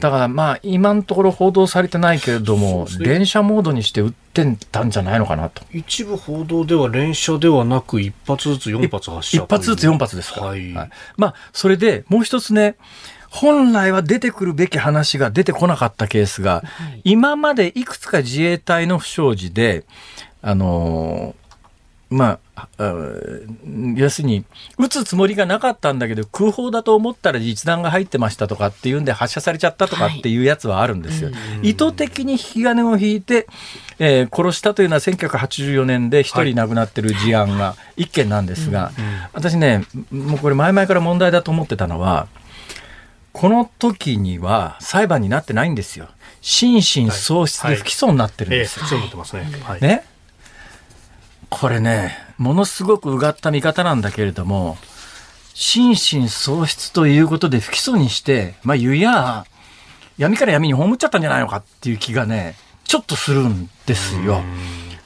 だからまあ、今のところ報道されてないけれども、連射モードにして撃ってたんじゃないのかなと。一部報道では連射ではなく、一発ずつ4発発射一発ずつ4発ですか。はい、はい。まあ、それでもう一つね、本来は出てくるべき話が出てこなかったケースが、はい、今までいくつか自衛隊の不祥事で、あのまあ、要するに、撃つつもりがなかったんだけど、空砲だと思ったら実弾が入ってましたとかっていうんで発射されちゃったとかっていうやつはあるんですよ。はい、意図的に引き金を引いて、えー、殺したというのは1984年で1人亡くなってる事案が1件なんですが、私ね、もうこれ前々から問題だと思ってたのは、この時には裁判になってないんですよ。心神喪失で不起訴になってるんですよ。はいね、ねこれね、ものすごくうがった見方なんだけれども、心神喪失ということで不起訴にして、まあ言うや、闇から闇に葬っちゃったんじゃないのかっていう気がね、ちょっとするんですよ。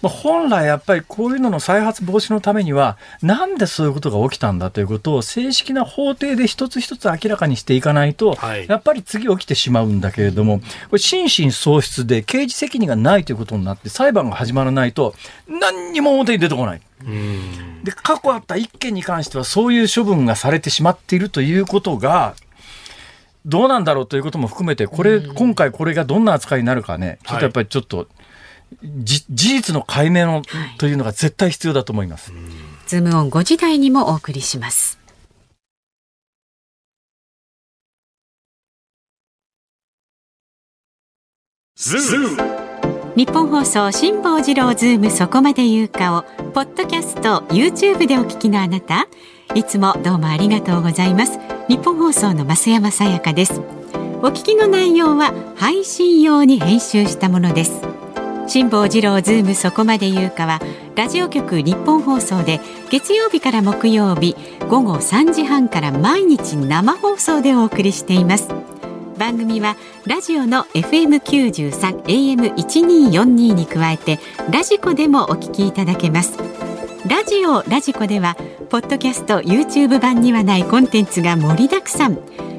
まあ、本来やっぱりこういうのの再発防止のためには、なんでそういうことが起きたんだということを正式な法廷で一つ一つ明らかにしていかないと、はい、やっぱり次起きてしまうんだけれども、これ心神喪失で刑事責任がないということになって裁判が始まらないと、何にも表に出てこない。で、過去あった一件に関してはそういう処分がされてしまっているということが、どうなんだろうということも含めて、これ、今回これがどんな扱いになるかね、ちょっとやっぱりちょっと事実の解明の、というのが絶対必要だと思います。ズームオン5時台にもお送りします。ニッポン放送辛坊治郎ズームそこまで言うかをポッドキャスト YouTube でお聞きのあなた。いつもどうもありがとうございます。ニッポン放送の増山さやかです。お聞きの内容は配信用に編集したものです辛坊治郎ズームそこまで言うかはラジオ局ニッポン放送で月曜日から木曜日午後3時半から毎日生放送でお送りしています。番組はラジオの FM93 AM1242 に加えてラジコでもお聞きいただけます。ラジオラジコではポッドキャスト YouTube 版にはないコンテンツが盛りだくさん。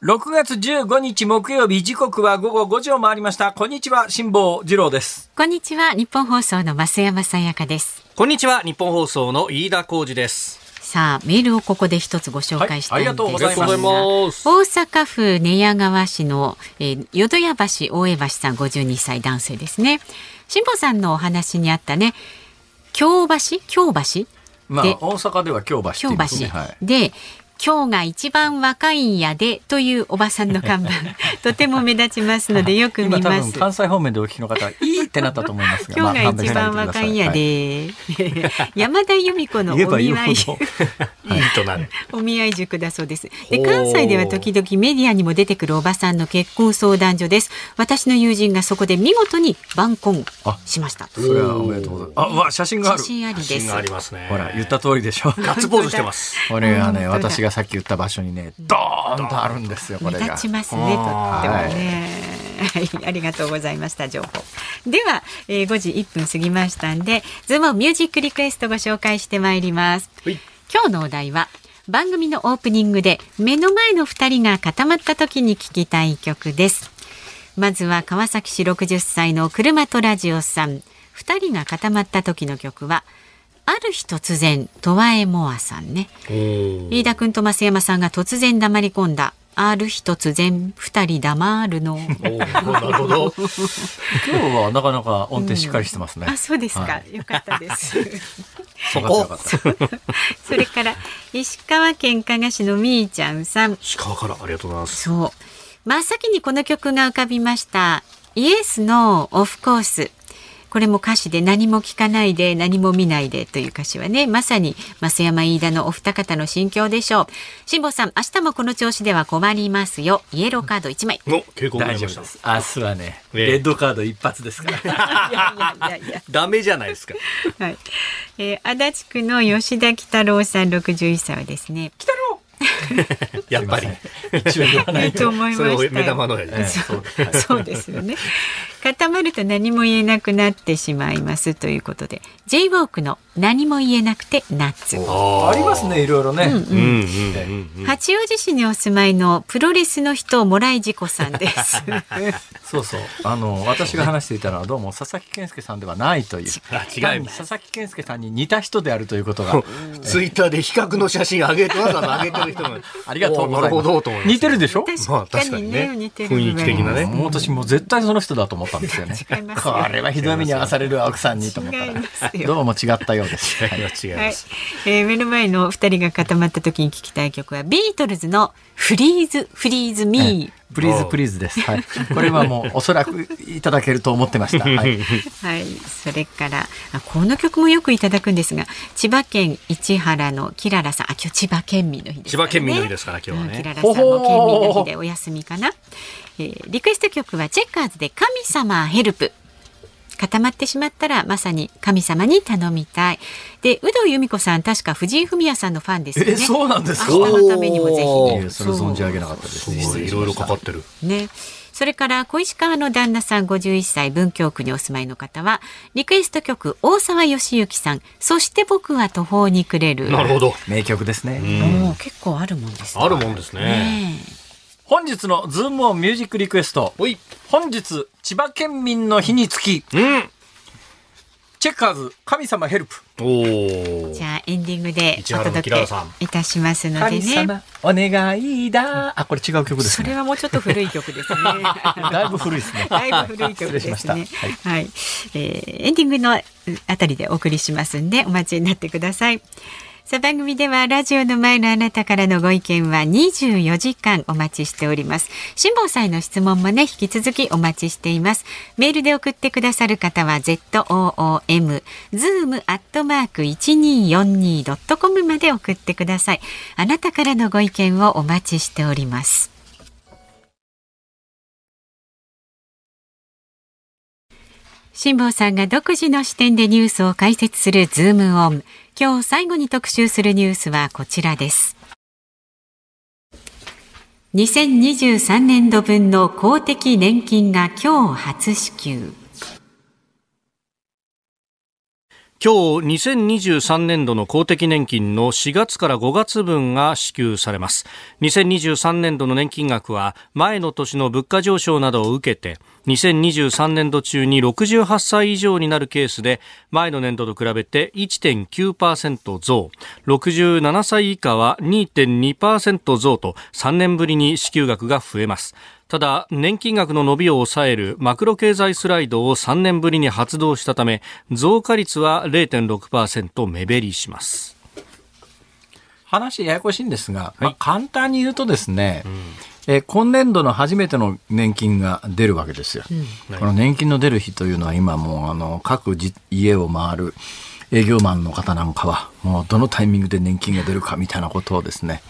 6月15日木曜日時刻は午後5時を回りました。こんにちは、辛坊治郎です。こんにちは、日本放送の増山さやかです。こんにちは、日本放送の飯田浩二です。さあ、メールをここで一つご紹介したいんですが、はい、大阪府寝屋川市の、えー、淀屋橋大江橋さん52歳男性ですね。辛坊さんのお話にあったね、京橋？京橋？まあ、大阪では京橋、ね、京橋、はい、で今日が一番若いんやでというおばさんの看板。<laughs> とても目立ちますのでよく見ます。関西方面でお聞きの方いいってなったと思いますが今日が一番若いんやで、山田由美子のお見合い。お見合い塾だそうです。で関西では時々メディアにも出てくるおばさんの結婚相談所です。私の友人がそこで見事に晩婚しました。それはおめでとうございます。あわ写真がある。写真ありです。ありますね。ほら言った通りでしょ。ガッツポーズしてます。これはね私がさっき言った場所にねドーンとあるんですよこれが。立ちますねとってもね。はい、ありがとうございました情報。では、えー、5時1分過ぎましたんで、ズームミュージックリクエストご紹介してまいります。今日のお題は番組のオープニングで目の前の2人が固まった時に聞きたい曲です。まずは川崎市60歳の車とラジオさん。2人が固まった時の曲はある日突然トワエモアさんね飯田君と増山さんが突然黙り込んだある日突然二人黙るの。なるほど。<laughs> 今日はなかなか音程しっかりしてますね。うん、あ、そうですか。はい、よかったです。<laughs> そこ。<laughs> それから石川県加賀市のみーちゃんさん。石川からありがとうございます。そう。真っ先にこの曲が浮かびました。イエスのオフコース。これも歌詞で何も聞かないで何も見ないでという歌詞はねまさに増山飯田のお二方の心境でしょう。辛坊さん明日もこの調子では困りますよ。イエローカード一枚。お警告大丈夫です。明日はね、レッドカード一発ですから。いやいやいや。い <laughs> やダメじゃないですか。はい、えー、足立区の吉田喜太郎さん61歳はですね喜太郎 <laughs> やっぱり。一応言わないと思いました。目玉のやつ、そう。そう。<laughs> ですよね。固まると何も言えなくなってしまいますということで J ウォークの何も言えなくてナッツありますねいろいろね、八王子市にお住まいのプロレスの人もらいじこさんです。<laughs> そうそう。あの私が話していたのはどうも佐々木健介さんではないという。<laughs> 違い佐々木健介さんに似た人であるということが。<laughs> ツイッターで比較の写真上げてわざわざ上げてる人も。ありがとうございます。似てるでしょ？確かにね,、雰囲気的なね。私も絶対その人だと思ったんですよね。これはひどい目に遭わされる奥さんにと思ったら。どうも違ったようです。違います。はい、えー、目の前の二人が固まった時に聞きたい曲はビートルズのフリーズフリーズミー。プリーズプリーズです。はい。<laughs> これはもうおそらくいただけると思ってました。<laughs> はい。はい。それからあこの曲もよくいただくんですが、千葉県市原のキララさん、あ今日千葉県民の日です、ね、千葉県民の日ですから今日はね。うん、キララさんも県民の日でお休みかな。えー、リクエスト曲はチェッカーズで神様ヘルプ。固まってしまったらまさに神様に頼みたい。で、有働由美子さん確か藤井フミヤさんのファンですよね。そうなんですか？明日のためにもぜひ。それ存じ上げなかったですね。いろいろかかってる。ね。それから小石川の旦那さん51歳文京区にお住まいの方はリクエスト曲大沢義之さんそして僕は途方に暮れるなるほど名曲ですねもう結構あるもんです、ね、あるもんですねね本日のズームオンミュージックリクエスト。本日、千葉県民の日につき、うん、チェッカーズ神様ヘルプ。おじゃあエンディングでお届けいたしますのでね。お願いだ。あ、これ違う曲です、ね、それはもうちょっと古い曲ですね。<laughs> だいぶ古いですね。<laughs> だいぶ古い曲ですね。はい、はい、えー、エンディングのあたりでお送りしますんでお待ちになってください。さあ番組ではラジオの前のあなたからのご意見は24時間お待ちしております。辛坊さんの質問もね引き続きお待ちしています。メールで送ってくださる方は ZOOM zoom アットマーク 1242.com まで送ってください。あなたからのご意見をお待ちしております。辛坊さんが独自の視点でニュースを解説するズームオン。今日最後に特集するニュースはこちらです。2023年度分の公的年金が今日初支給。今日2023年度の公的年金の4月から5月分が支給されます2023年度の年金額は前の年の物価上昇などを受けて2023年度中に68歳以上になるケースで前の年度と比べて1.9%増。67歳以下は2.2%増と3年ぶりに支給額が増えます。ただ年金額の伸びを抑えるマクロ経済スライドを3年ぶりに発動したため増加率は0.6%目減りします。話ややこしいんですが、はい、まあ、簡単に言うとですね、うんえ今年度の初めての年金が出るわけですよ。うん、この年金の出る日というのは今もうあの各家を回る営業マンの方なんかはもうどのタイミングで年金が出るかみたいなことをですね、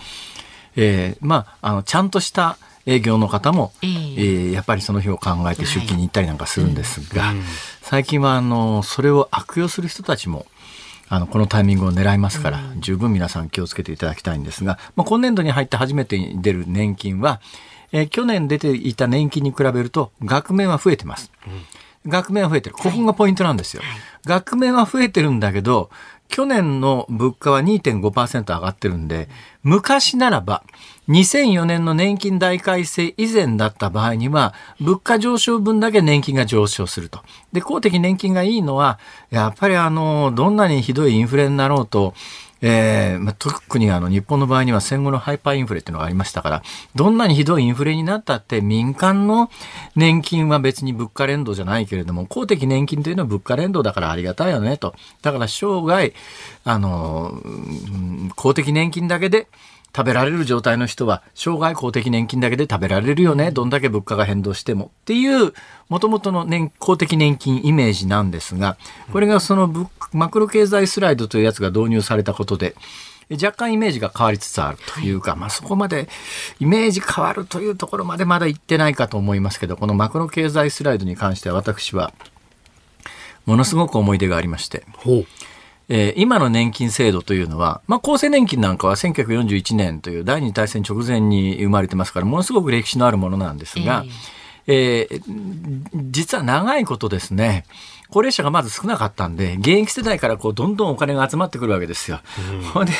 えー、まああのちゃんとした営業の方も、えー、えー、やっぱりその日を考えて出勤に行ったりなんかするんですが、最近はあのそれを悪用する人たちもあのこのタイミングを狙いますから、うん、十分皆さん気をつけていただきたいんですが、まあ、今年度に入って初めて出る年金は、えー去年出ていた年金に比べると額面は増えてます。額面は増えてる。ここがポイントなんですよ。額面は増えてるんだけど、去年の物価は2.5%上がってるんで、昔ならば、2004年の年金大改正以前だった場合には、物価上昇分だけ年金が上昇すると。で、公的年金がいいのは、やっぱりあの、どんなにひどいインフレになろうと、えーまあ、特にあの日本の場合には戦後のハイパーインフレっていうのがありましたから、どんなにひどいインフレになったって民間の年金は別に物価連動じゃないけれども、公的年金というのは物価連動だからありがたいよねと。だから生涯、あの、公的年金だけで食べられる状態の人は生涯公的年金だけで食べられるよね。どんだけ物価が変動してもっていう、もともとの年公的年金イメージなんですが、これがその物マクロ経済スライドというやつが導入されたことで、若干イメージが変わりつつあるというか、まあそこまでイメージ変わるというところまでまだ行ってないかと思いますけど、このマクロ経済スライドに関しては私はものすごく思い出がありまして。えー今の年金制度というのは、まあ、厚生年金なんかは1941年という第二次大戦直前に生まれてますから、ものすごく歴史のあるものなんですが、えー実は長いことですね、高齢者がまず少なかったんで、現役世代からこうどんどんお金が集まってくるわけですよ。ほんで、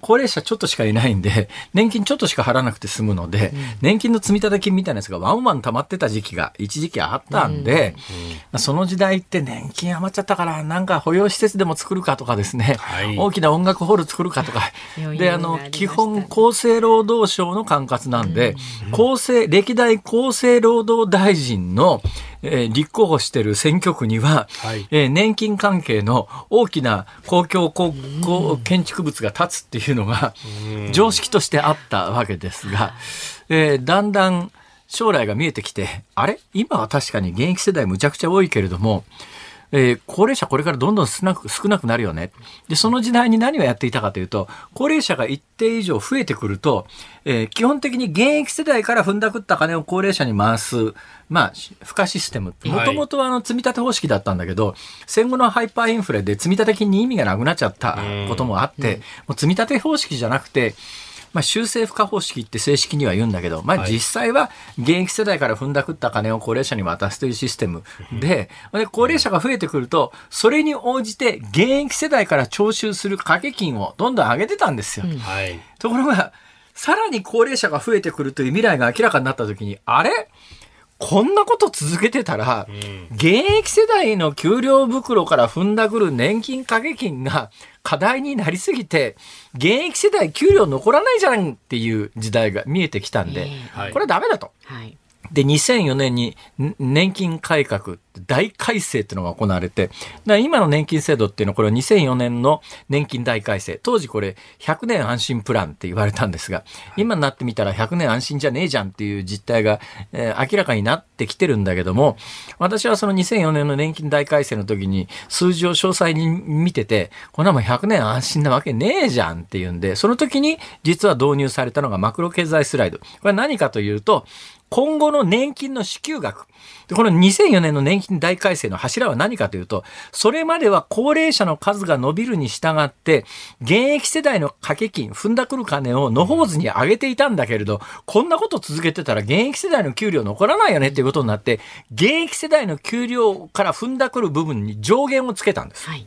高齢者ちょっとしかいないんで、年金ちょっとしか払わなくて済むので、年金の積立金みたいなやつがワンワン溜まってた時期が一時期あったんで、その時代って年金余っちゃったから、なんか保養施設でも作るかとかですね、はい。大きな音楽ホール作るかとか、で、あの基本厚生労働省の管轄なんで、厚生、歴代厚生労働大臣の、えー立候補してる選挙区には、はい。えー年金関係の大きな公共公共建築物が建つっていうのが常識としてあったわけですが、えーだんだん将来が見えてきて、あれ？今は確かに現役世代むちゃくちゃ多いけれども、えー高齢者これからどんどん少なく少なくなるよね。で、その時代に何をやっていたかというと、高齢者が一定以上増えてくると、えー基本的に現役世代から踏んだくった金を高齢者に回す、まあ、し付加システム。もともとはあの積み立て方式だったんだけど、戦後のハイパーインフレで積み立て金に意味がなくなっちゃったこともあって、もう積み立て方式じゃなくて、まあ、修正付加方式って正式には言うんだけど、まあ、はい。実際は現役世代から踏んだくった金を高齢者に渡すというシステムで、で高齢者が増えてくると、それに応じて現役世代から徴収する掛け金をどんどん上げてたんですよ。はい。ところが、さらに高齢者が増えてくるという未来が明らかになった時に、あれ？こんなこと続けてたら、現役世代の給料袋から踏んだくる年金掛け金が課題になりすぎて、現役世代給料残らないじゃんっていう時代が見えてきたんで、はいこれはダメだと。はい。で、2004年にん年金改革、大改正っていうのが行われて、今の年金制度っていうのはこれは2004年の年金大改正。当時これ100年安心プランって言われたんですが、今になってみたら100年安心じゃねえじゃんっていう実態が、えー明らかになってきてるんだけども、私はその2004年の年金大改正の時に数字を詳細に見てて、こんなもん100年安心なわけねえじゃんっていうんで、その時に実は導入されたのがマクロ経済スライド。これは何かというと、今後の年金の支給額。でこの2004年の年金大改正の柱は何かというと、それまでは高齢者の数が伸びるに従って、現役世代の掛け金、踏んだくる金を野放図に上げていたんだけれど、こんなこと続けてたら現役世代の給料残らないよねっていうことになって、現役世代の給料から踏んだくる部分に上限をつけたんです。はい。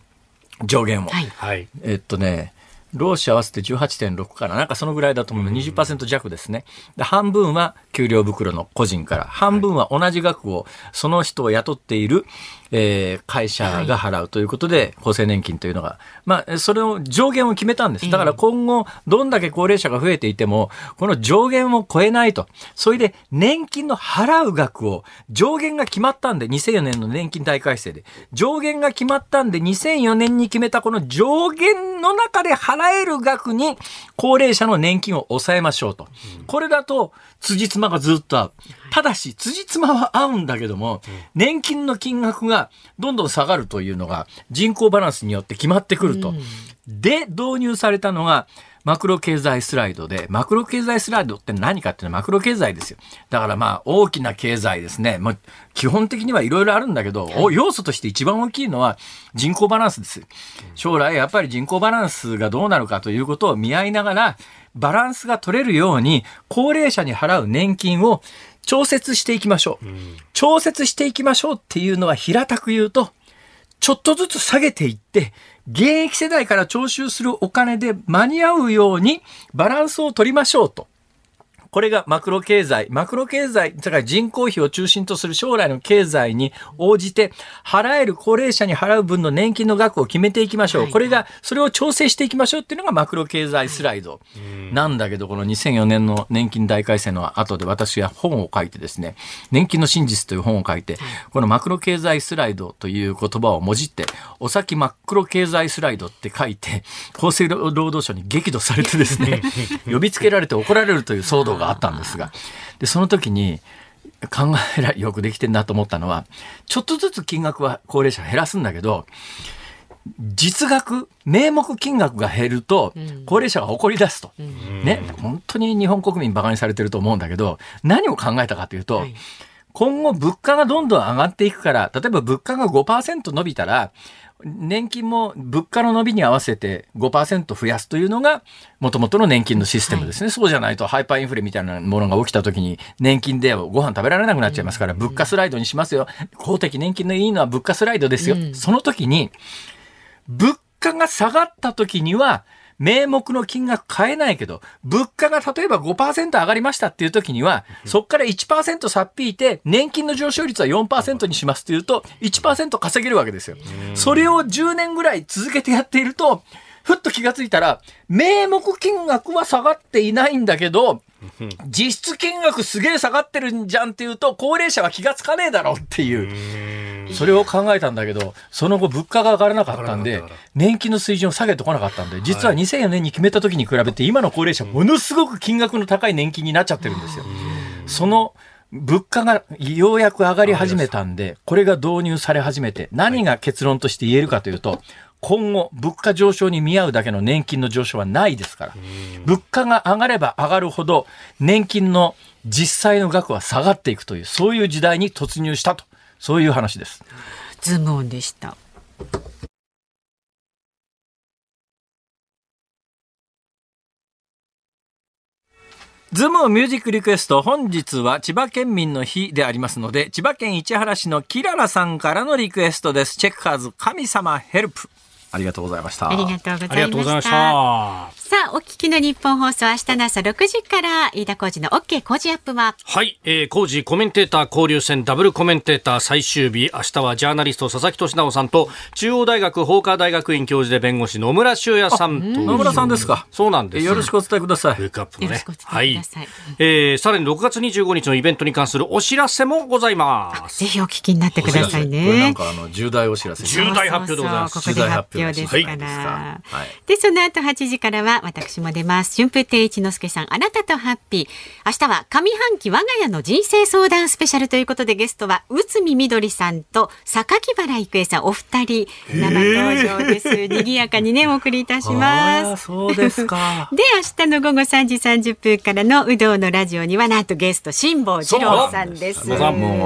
上限を。はい。はい。えっとね、労使合わせて18.6かな。なんかそのぐらいだと思うの。20%弱ですね。で半分は給料袋の個人から、半分は同じ額をその人を雇っている、えー会社が払うということで、厚生年金というのが、まあ、それを上限を決めたんです。だから今後、どんだけ高齢者が増えていても、この上限を超えないと。それで、年金の払う額を、上限が決まったんで、2004年の年金大改正で、上限が決まったんで、2004年に決めたこの上限の中で払える額に、高齢者の年金を抑えましょうと。これだと、辻褄がずっと合う。ただし、辻褄は合うんだけども、年金の金額がどんどん下がるというのが人口バランスによって決まってくると。で、導入されたのが、マクロ経済スライドで、マクロ経済スライドって何かっていうのはマクロ経済ですよ。だからまあ大きな経済ですね。まあ、基本的にはいろいろあるんだけど、要素として一番大きいのは人口バランスです。将来やっぱり人口バランスがどうなるかということを見合いながら、バランスが取れるように、高齢者に払う年金を調節していきましょう。調節していきましょうっていうのは平たく言うと、ちょっとずつ下げていって、現役世代から徴収するお金で間に合うようにバランスを取りましょうと。これがマクロ経済。マクロ経済、だから人口比を中心とする将来の経済に応じて、払える高齢者に払う分の年金の額を決めていきましょう。これが、それを調整していきましょうっていうのがマクロ経済スライド。なんだけど、この2004年の年金大改正の後で私は本を書いてですね、年金の真実という本を書いて、このマクロ経済スライドという言葉をもじって、お先マクロ経済スライドって書いて、厚生労働省に激怒されてですね、<laughs> 呼びつけられて怒られるという騒動があったんですが、で、その時に、考えられよくできてんなと思ったのは、ちょっとずつ金額は高齢者減らすんだけど、実額、名目金額が減ると、高齢者が怒り出すと、うん、ね、本当に日本国民馬鹿にされてると思うんだけど、何を考えたかというと、はい、今後物価がどんどん上がっていくから、例えば物価が5%伸びたら、年金も物価の伸びに合わせて5%増やすというのが、もともとの年金のシステムですね、はい、そうじゃないとハイパーインフレみたいなものが起きた時に、年金でご飯食べられなくなっちゃいますから、物価スライドにしますよ。公的年金のいいのは物価スライドですよ。うん、その時に、物価が下がった時には、名目の金額変えないけど、物価が例えば5%上がりましたっていう時には、そこから1%さっぴいて、年金の上昇率は4%にしますっていうと、1%稼げるわけですよ。それを10年ぐらい続けてやっていると、ふっと気がついたら、名目金額は下がっていないんだけど、実質金額すげえ下がってるんじゃんっていうと、高齢者は気がつかねえだろうっていう。それを考えたんだけど、その後物価が上がらなかったんで、年金の水準を下げてこなかったんで、実は2004年に決めた時に比べて、今の高齢者ものすごく金額の高い年金になっちゃってるんですよ。その物価がようやく上がり始めたんで、これが導入され始めて、何が結論として言えるかというと、今後、物価上昇に見合うだけの年金の上昇はないですから、物価が上がれば上がるほど、年金の実際の額は下がっていくという、そういう時代に突入したと、そういう話です。ズームオンでした。ズームミュージックリクエスト、本日は千葉県民の日でありますので、千葉県市原市のキララさんからのリクエストです。チェッカーズ神様ヘルプ。ありがとうございました。ありがとうございました。さあ、お聞きの日本放送、明日の朝6時から、飯田浩二の OK 工事アップははい、えー、工事コメンテーター交流戦ダブルコメンテーター最終日、明日はジャーナリスト佐々木俊直さんと、中央大学法科大学院教授で弁護士野村修也さんと。野村さんですか。そうなんです。よろしくお伝えください。ウェイクアップのね。はい。えー、さらに6月25日のイベントに関するお知らせもございます。ぜひお聞きになってくださいね。これなんかあの、重大お知らせ。重大発表でございます。ここで発表ですから。はい、で、その後8時からは私も出ます。春風亭一之輔さん、あなたとハッピー。明日は上半期我が家の人生相談スペシャルということでゲストは内海みどりさんと榊原郁恵さんお二人生登場です。賑やかにねお送りいたします。そうですか。<laughs> で明日の午後3時30分からのうどんのラジオにはなんとゲスト辛坊治郎さんです。も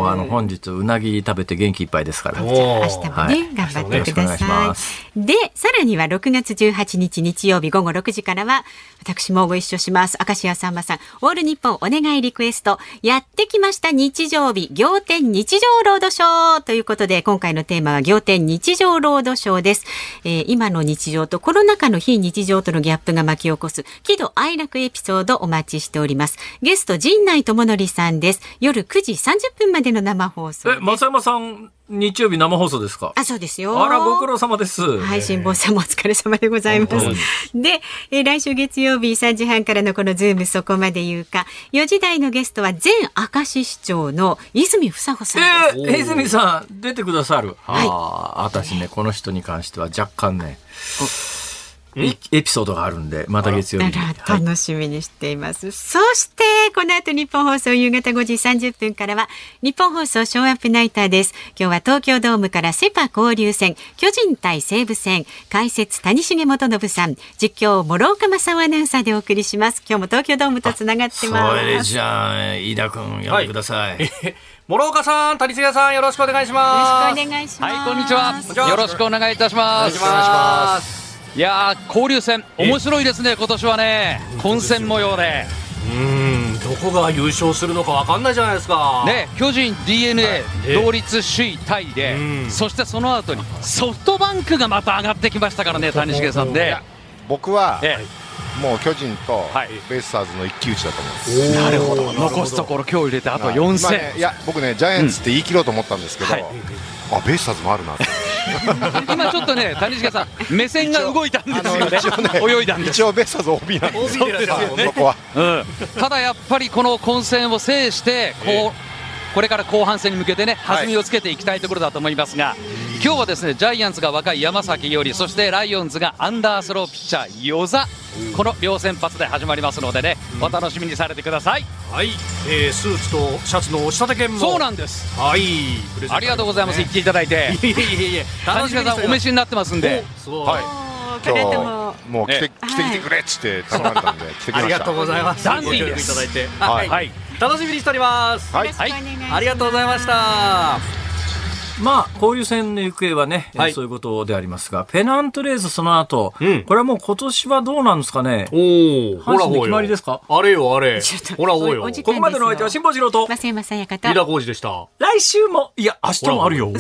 うあの本日うなぎ食べて元気いっぱいですから。明日もね、はい、頑張ってください。でさらには6月18日日曜日午後6時からは私もご一緒します。明石家さんまさん、オール日本お願いリクエスト、やってきました日常日、仰天日常ロードショーということで、今回のテーマは仰天日常ロードショーです。えー、今の日常とコロナ禍の非日常とのギャップが巻き起こす、喜怒哀楽エピソードお待ちしております。ゲスト、陣内智則さんです。夜9時30分までの生放送え、松山さん日曜日生放送ですか？あ、そうですよ。あら、ご苦労様です。はい、辛坊さんもお疲れ様でございます。で、えー、来週月曜日3時半からのこのズームそこまで言うか、4時台のゲストは前明石市長の泉房穂さんえー、泉さん、出てくださる。はい。あ、私ね、この人に関しては若干ね、エピソードがあるんで、また月曜日に。楽しみにしています。そして、この後日本放送夕方5時30分からは日本放送ショーアップナイターです今日は東京ドームからセパ交流戦巨人対西武戦解説谷重元信さん実況諸岡正夫アナウンサーでお送りします今日も東京ドームとつながってますそれじゃあ飯田君呼んでください、<laughs> 諸岡さん、谷杉さん、よろしくお願いします。よろしくお願いしますはい、こんにちは。ちはよろしくお願いいたします。お願いします。いやー、交流戦、面白いですね、今年はね。混戦模様で。うん、どこが優勝するのかわかんないじゃないですか。ね、巨人、DNA、え同率首位タイでう、んそしてその後にソフトバンクがまた上がってきましたからね、谷繁さんね。僕はえもう巨人とはいベイスターズの一騎打ちだと思います。え、なるほど。残すところ今日入れてあと4今戦。ねいや僕ねジャイアンツって言い切ろうと思ったんですけど、はいあベイスターズもあるな。<laughs> 今ちょっとね、谷繁さん、目線が動いたんですよね一応ね。泳いだんです。一応ベイスターズ OB なんですよ。OB ですよね <laughs> そこは。うん、ただやっぱりこの混戦を制してこうこれから後半戦に向けてね弾みをつけていきたいところだと思いますが、今日はですねジャイアンツが若い山崎伊織そしてライオンズがアンダースローピッチャー與座。この両先発で始まりますのでねお楽しみにされてください。はい、えー、スーツとシャツのお仕立て券も。そうなんです。はい、プレゼントありがとうございます。言っていただいて。いえいえいえ、谷繁さんお召しになってますんで。すごい。はい。今日もう来てえ来て来てくれっつって頼まれたんで来てきました。ありがとうございます。ダンディーです。いただいて。はい。はい。楽しみにしております。はい。よろしくお願いありがとうございました。まあ、交流戦の行方はね、はい。そういうことでありますが、ペナントレースその後、うん。これはもう今年はどうなんですかね？おお、阪神で決まりですか？あれよ、あれ。<laughs> ほら、おうよ。ここまでのお相手は辛坊治郎と、増山さやかと。ーダー浩二でした。来週も、いや、明日もあるよ。ほら